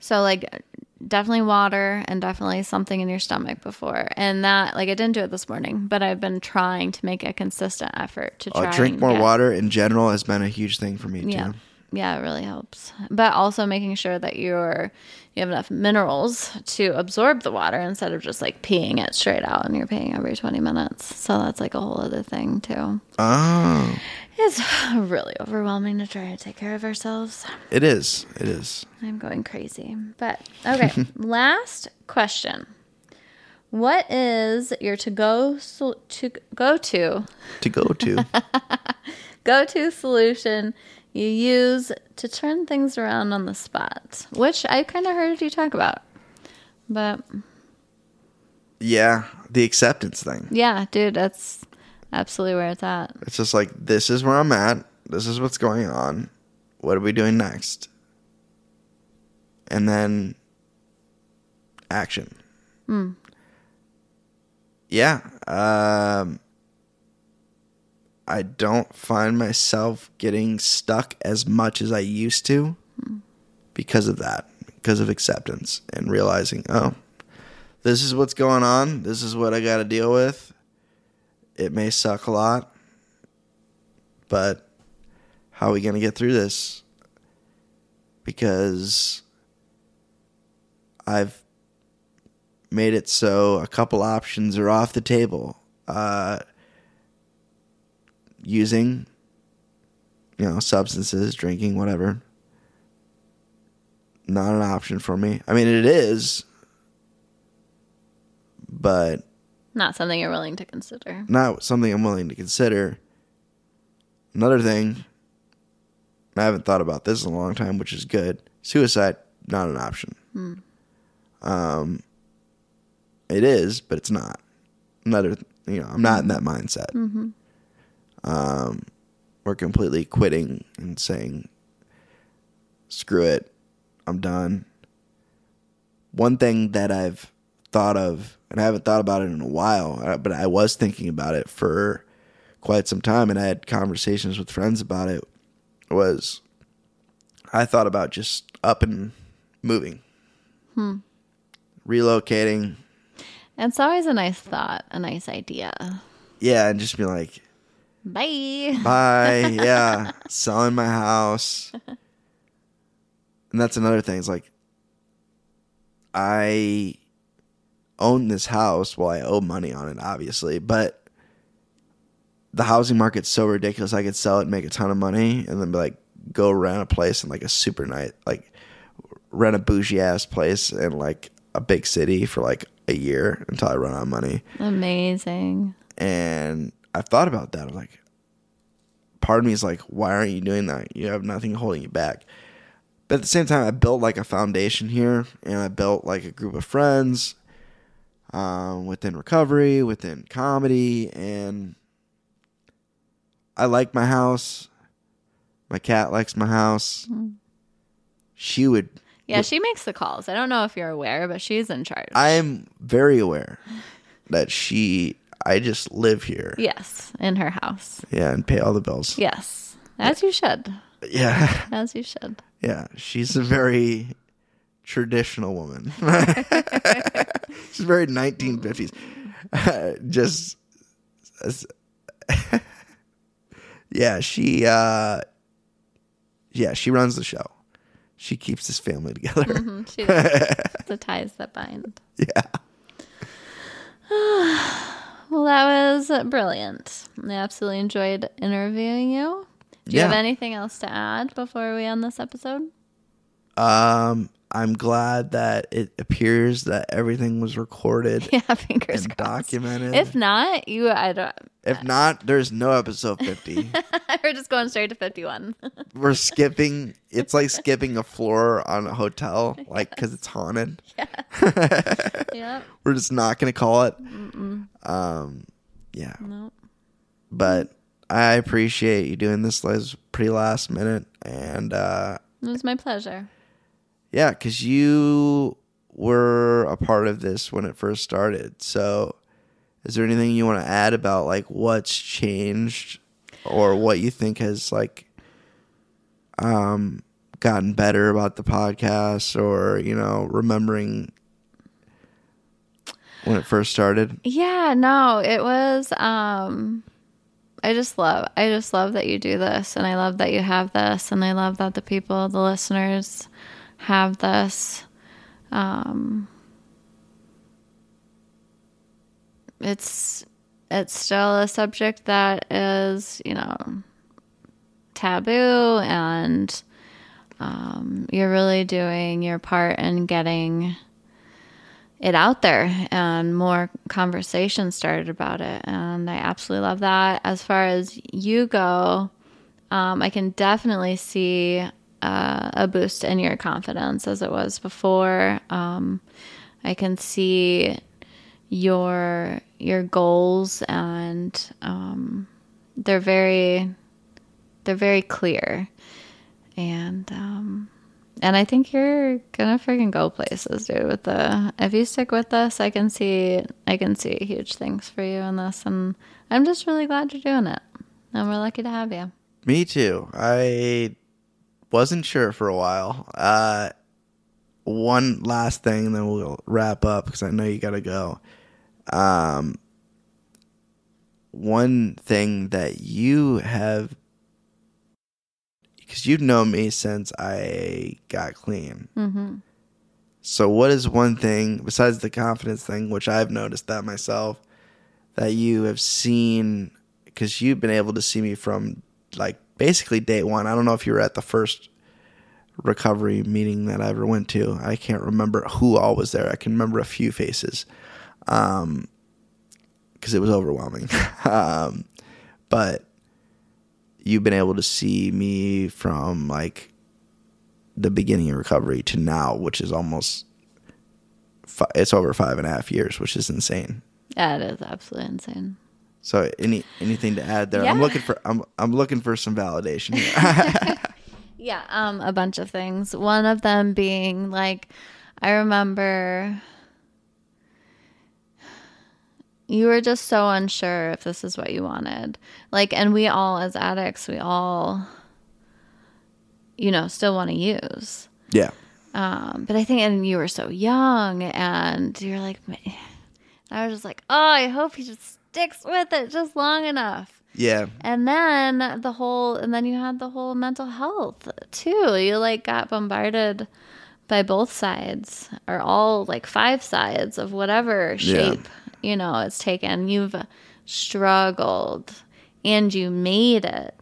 So like definitely water and definitely something in your stomach before. And that like I didn't do it this morning, but I've been trying to make a consistent effort to try Uh, drink more get- water in general has been a huge thing for me Yeah. too. Yeah, it really helps. But also making sure that you're you have enough minerals to absorb the water instead of just like peeing it straight out and you're peeing every 20 minutes. So that's like a whole other thing too. Oh, It's really overwhelming to try to take care of ourselves. it is. It is. I'm going crazy. But okay, last question. What is your to go to go to To go to. go to solution you use to turn things around on the spot, which I kind of heard you talk about. But Yeah, the acceptance thing. yeah, dude, that's absolutely where it's at. It's just like this is where I'm at. This is what's going on. What are we doing next? And then action. Yeah. Um I don't find myself getting stuck as much as I used to because of that, because of acceptance and realizing, oh, this is what's going on. This is what I got to deal with. It may suck a lot, but how are we going to get through this? Because I've made it so a couple options are off the table. Uh, using, you know, substances, drinking, whatever. Not an option for me. I mean, it is, but Not something you're willing to consider. not something I'm willing to consider. Another thing, I haven't thought about this in a long time, which is good. Suicide, not an option. Um, it is, but it's not. Another, you know, I'm not in that mindset. Um, we're completely quitting and saying, screw it, I'm done. One thing that I've thought of, and I haven't thought about it in a while, uh, but I was thinking about it for quite some time, and I had conversations with friends about it. Was I thought about just up and moving, relocating, It's always a nice thought, a nice idea. yeah, and just be like, Bye. Bye. yeah. Selling my house. And that's another thing. It's like I own this house. Well, I owe money on it, obviously, but the housing market's so ridiculous. I could sell it and make a ton of money and then be like go rent a place in like a super night, like rent a bougie ass place in like a big city for like a year until I run out of money Amazing. and I've thought about that. I'm like, part of me is like, why aren't you doing that? You have nothing holding you back. But at the same time, I built like a foundation here, and I built like a group of friends um, within recovery, within comedy, and I like my house. My cat likes my house. She would. Yeah, she makes the calls. I don't know if you're aware, but she's in charge. I am very aware that she. I just live here. yes, in her house. Yeah, and pay all the bills. Yes, as you should. Yeah. As you should. Yeah, she's a very traditional woman. she's very 1950s. Just Yeah, she uh yeah, she runs the show. She keeps this family together. Mhm, She does. the ties that bind. Yeah. Well, that was brilliant. I absolutely enjoyed interviewing you. Do you have anything else to add before we end this episode? Um I'm glad that it appears that everything was recorded Yeah, fingers and crossed. documented. If not, you, I don't. if not, there's no episode 50. We're just going straight to fifty-one. we're skipping it's like skipping a floor on a hotel like because it's haunted Yeah. yep. we're just not gonna call it um yeah No. but i appreciate you doing this Liz, pretty last minute and uh It was my pleasure. Yeah because you were a part of this when it first started. So is there anything you want to add about like what's changed or what you think has like um gotten better about the podcast or you know remembering when it first started? Yeah, no, it was um I just love I just love that you do this and I love that you have this and I love that the people, the listeners have this. Um it's it's still a subject that is, you know, taboo and um, you're really doing your part in getting it out there and more conversation started about it and i absolutely love that as far as you go um, I can definitely see uh, a boost in your confidence as it was before. Um, I can see your your goals and um, they're very they're very clear and um, and I think you're gonna freaking go places, dude. With the if you stick with us, I can see I can see huge things for you in this, and I'm just really glad you're doing it, and we're lucky to have you. Me too. I wasn't sure for a while. Uh, one last thing, and then we'll wrap up because I know you got to go. Um, one thing that you have, because you've known me since I got clean. Mm-hmm. So, what is one thing besides the confidence thing, which I've noticed that myself, that you have seen? Because you've been able to see me from like basically day one. I don't know if you were at the first recovery meeting that I ever went to. I can't remember who all was there. I can remember a few faces, um, because it was overwhelming. um, but you've been able to see me from like the beginning of recovery to now, which is almost it's over five and a half years, which is insane. Yeah, it is absolutely insane. So any anything to add there? I'm looking for I'm I'm looking for some validation here. Yeah, um, a bunch of things. One of them being like, I remember you were just so unsure if this is what you wanted. Like, and we all, as addicts, we all, you know, still want to use. yeah. Um, but I think, and you were so young, and you're like, I was just like, oh, I hope he just sticks with it just long enough. Yeah. And then the whole, and then you had the whole mental health too. You like got bombarded by both sides or all like five sides of whatever Yeah. shape, you know, it's taken. You've struggled and you made it.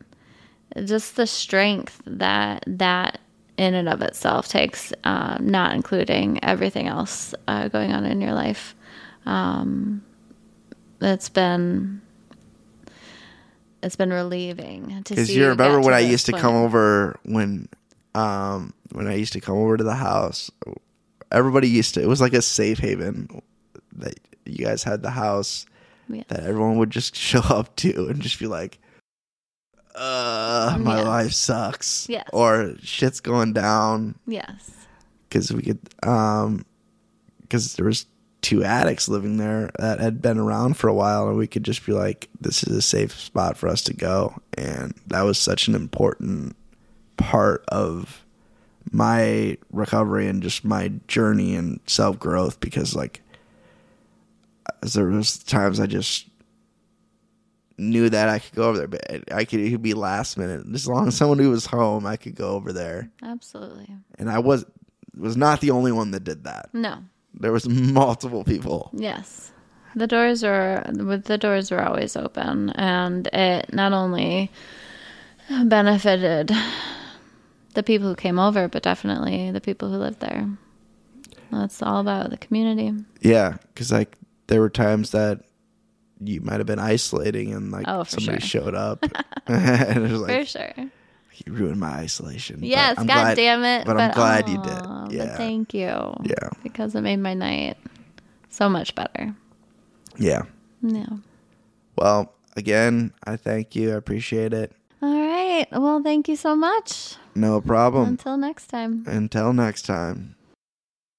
Just the strength that that in and of itself takes, um, not including everything else uh, going on in your life. Um, it's been it's been relieving to Because see. you remember when I used to come over when um when I used to come over to the house, everybody used to it was like a safe haven that you guys had the house Yes. that everyone would just show up to and just be like uh my Yes. life sucks Yes. or shit's going down Yes. because we could um because there was two addicts living there that had been around for a while and we could just be like this is a safe spot for us to go and that was such an important part of my recovery and just my journey and self-growth because like there was times i just knew that i could go over there but i could it could be last minute as long as someone who was home i could go over there Absolutely. and I was was not the only one that did that. No. There was multiple people. Yes. The doors are with the doors were always open and it not only benefited the people who came over, but definitely the people who lived there. That's all about the community. Yeah, because like there were times that you might have been isolating and like Oh, somebody sure. showed up and it was like For sure. You ruined my isolation. Yes, God glad- damn it. but I'm glad you did. But Yeah. thank you. Yeah. Because it made my night so much better. Yeah. Yeah. Well, again, I thank you. I appreciate it. All right. Well, thank you so much. No problem. Until next time. Until next time.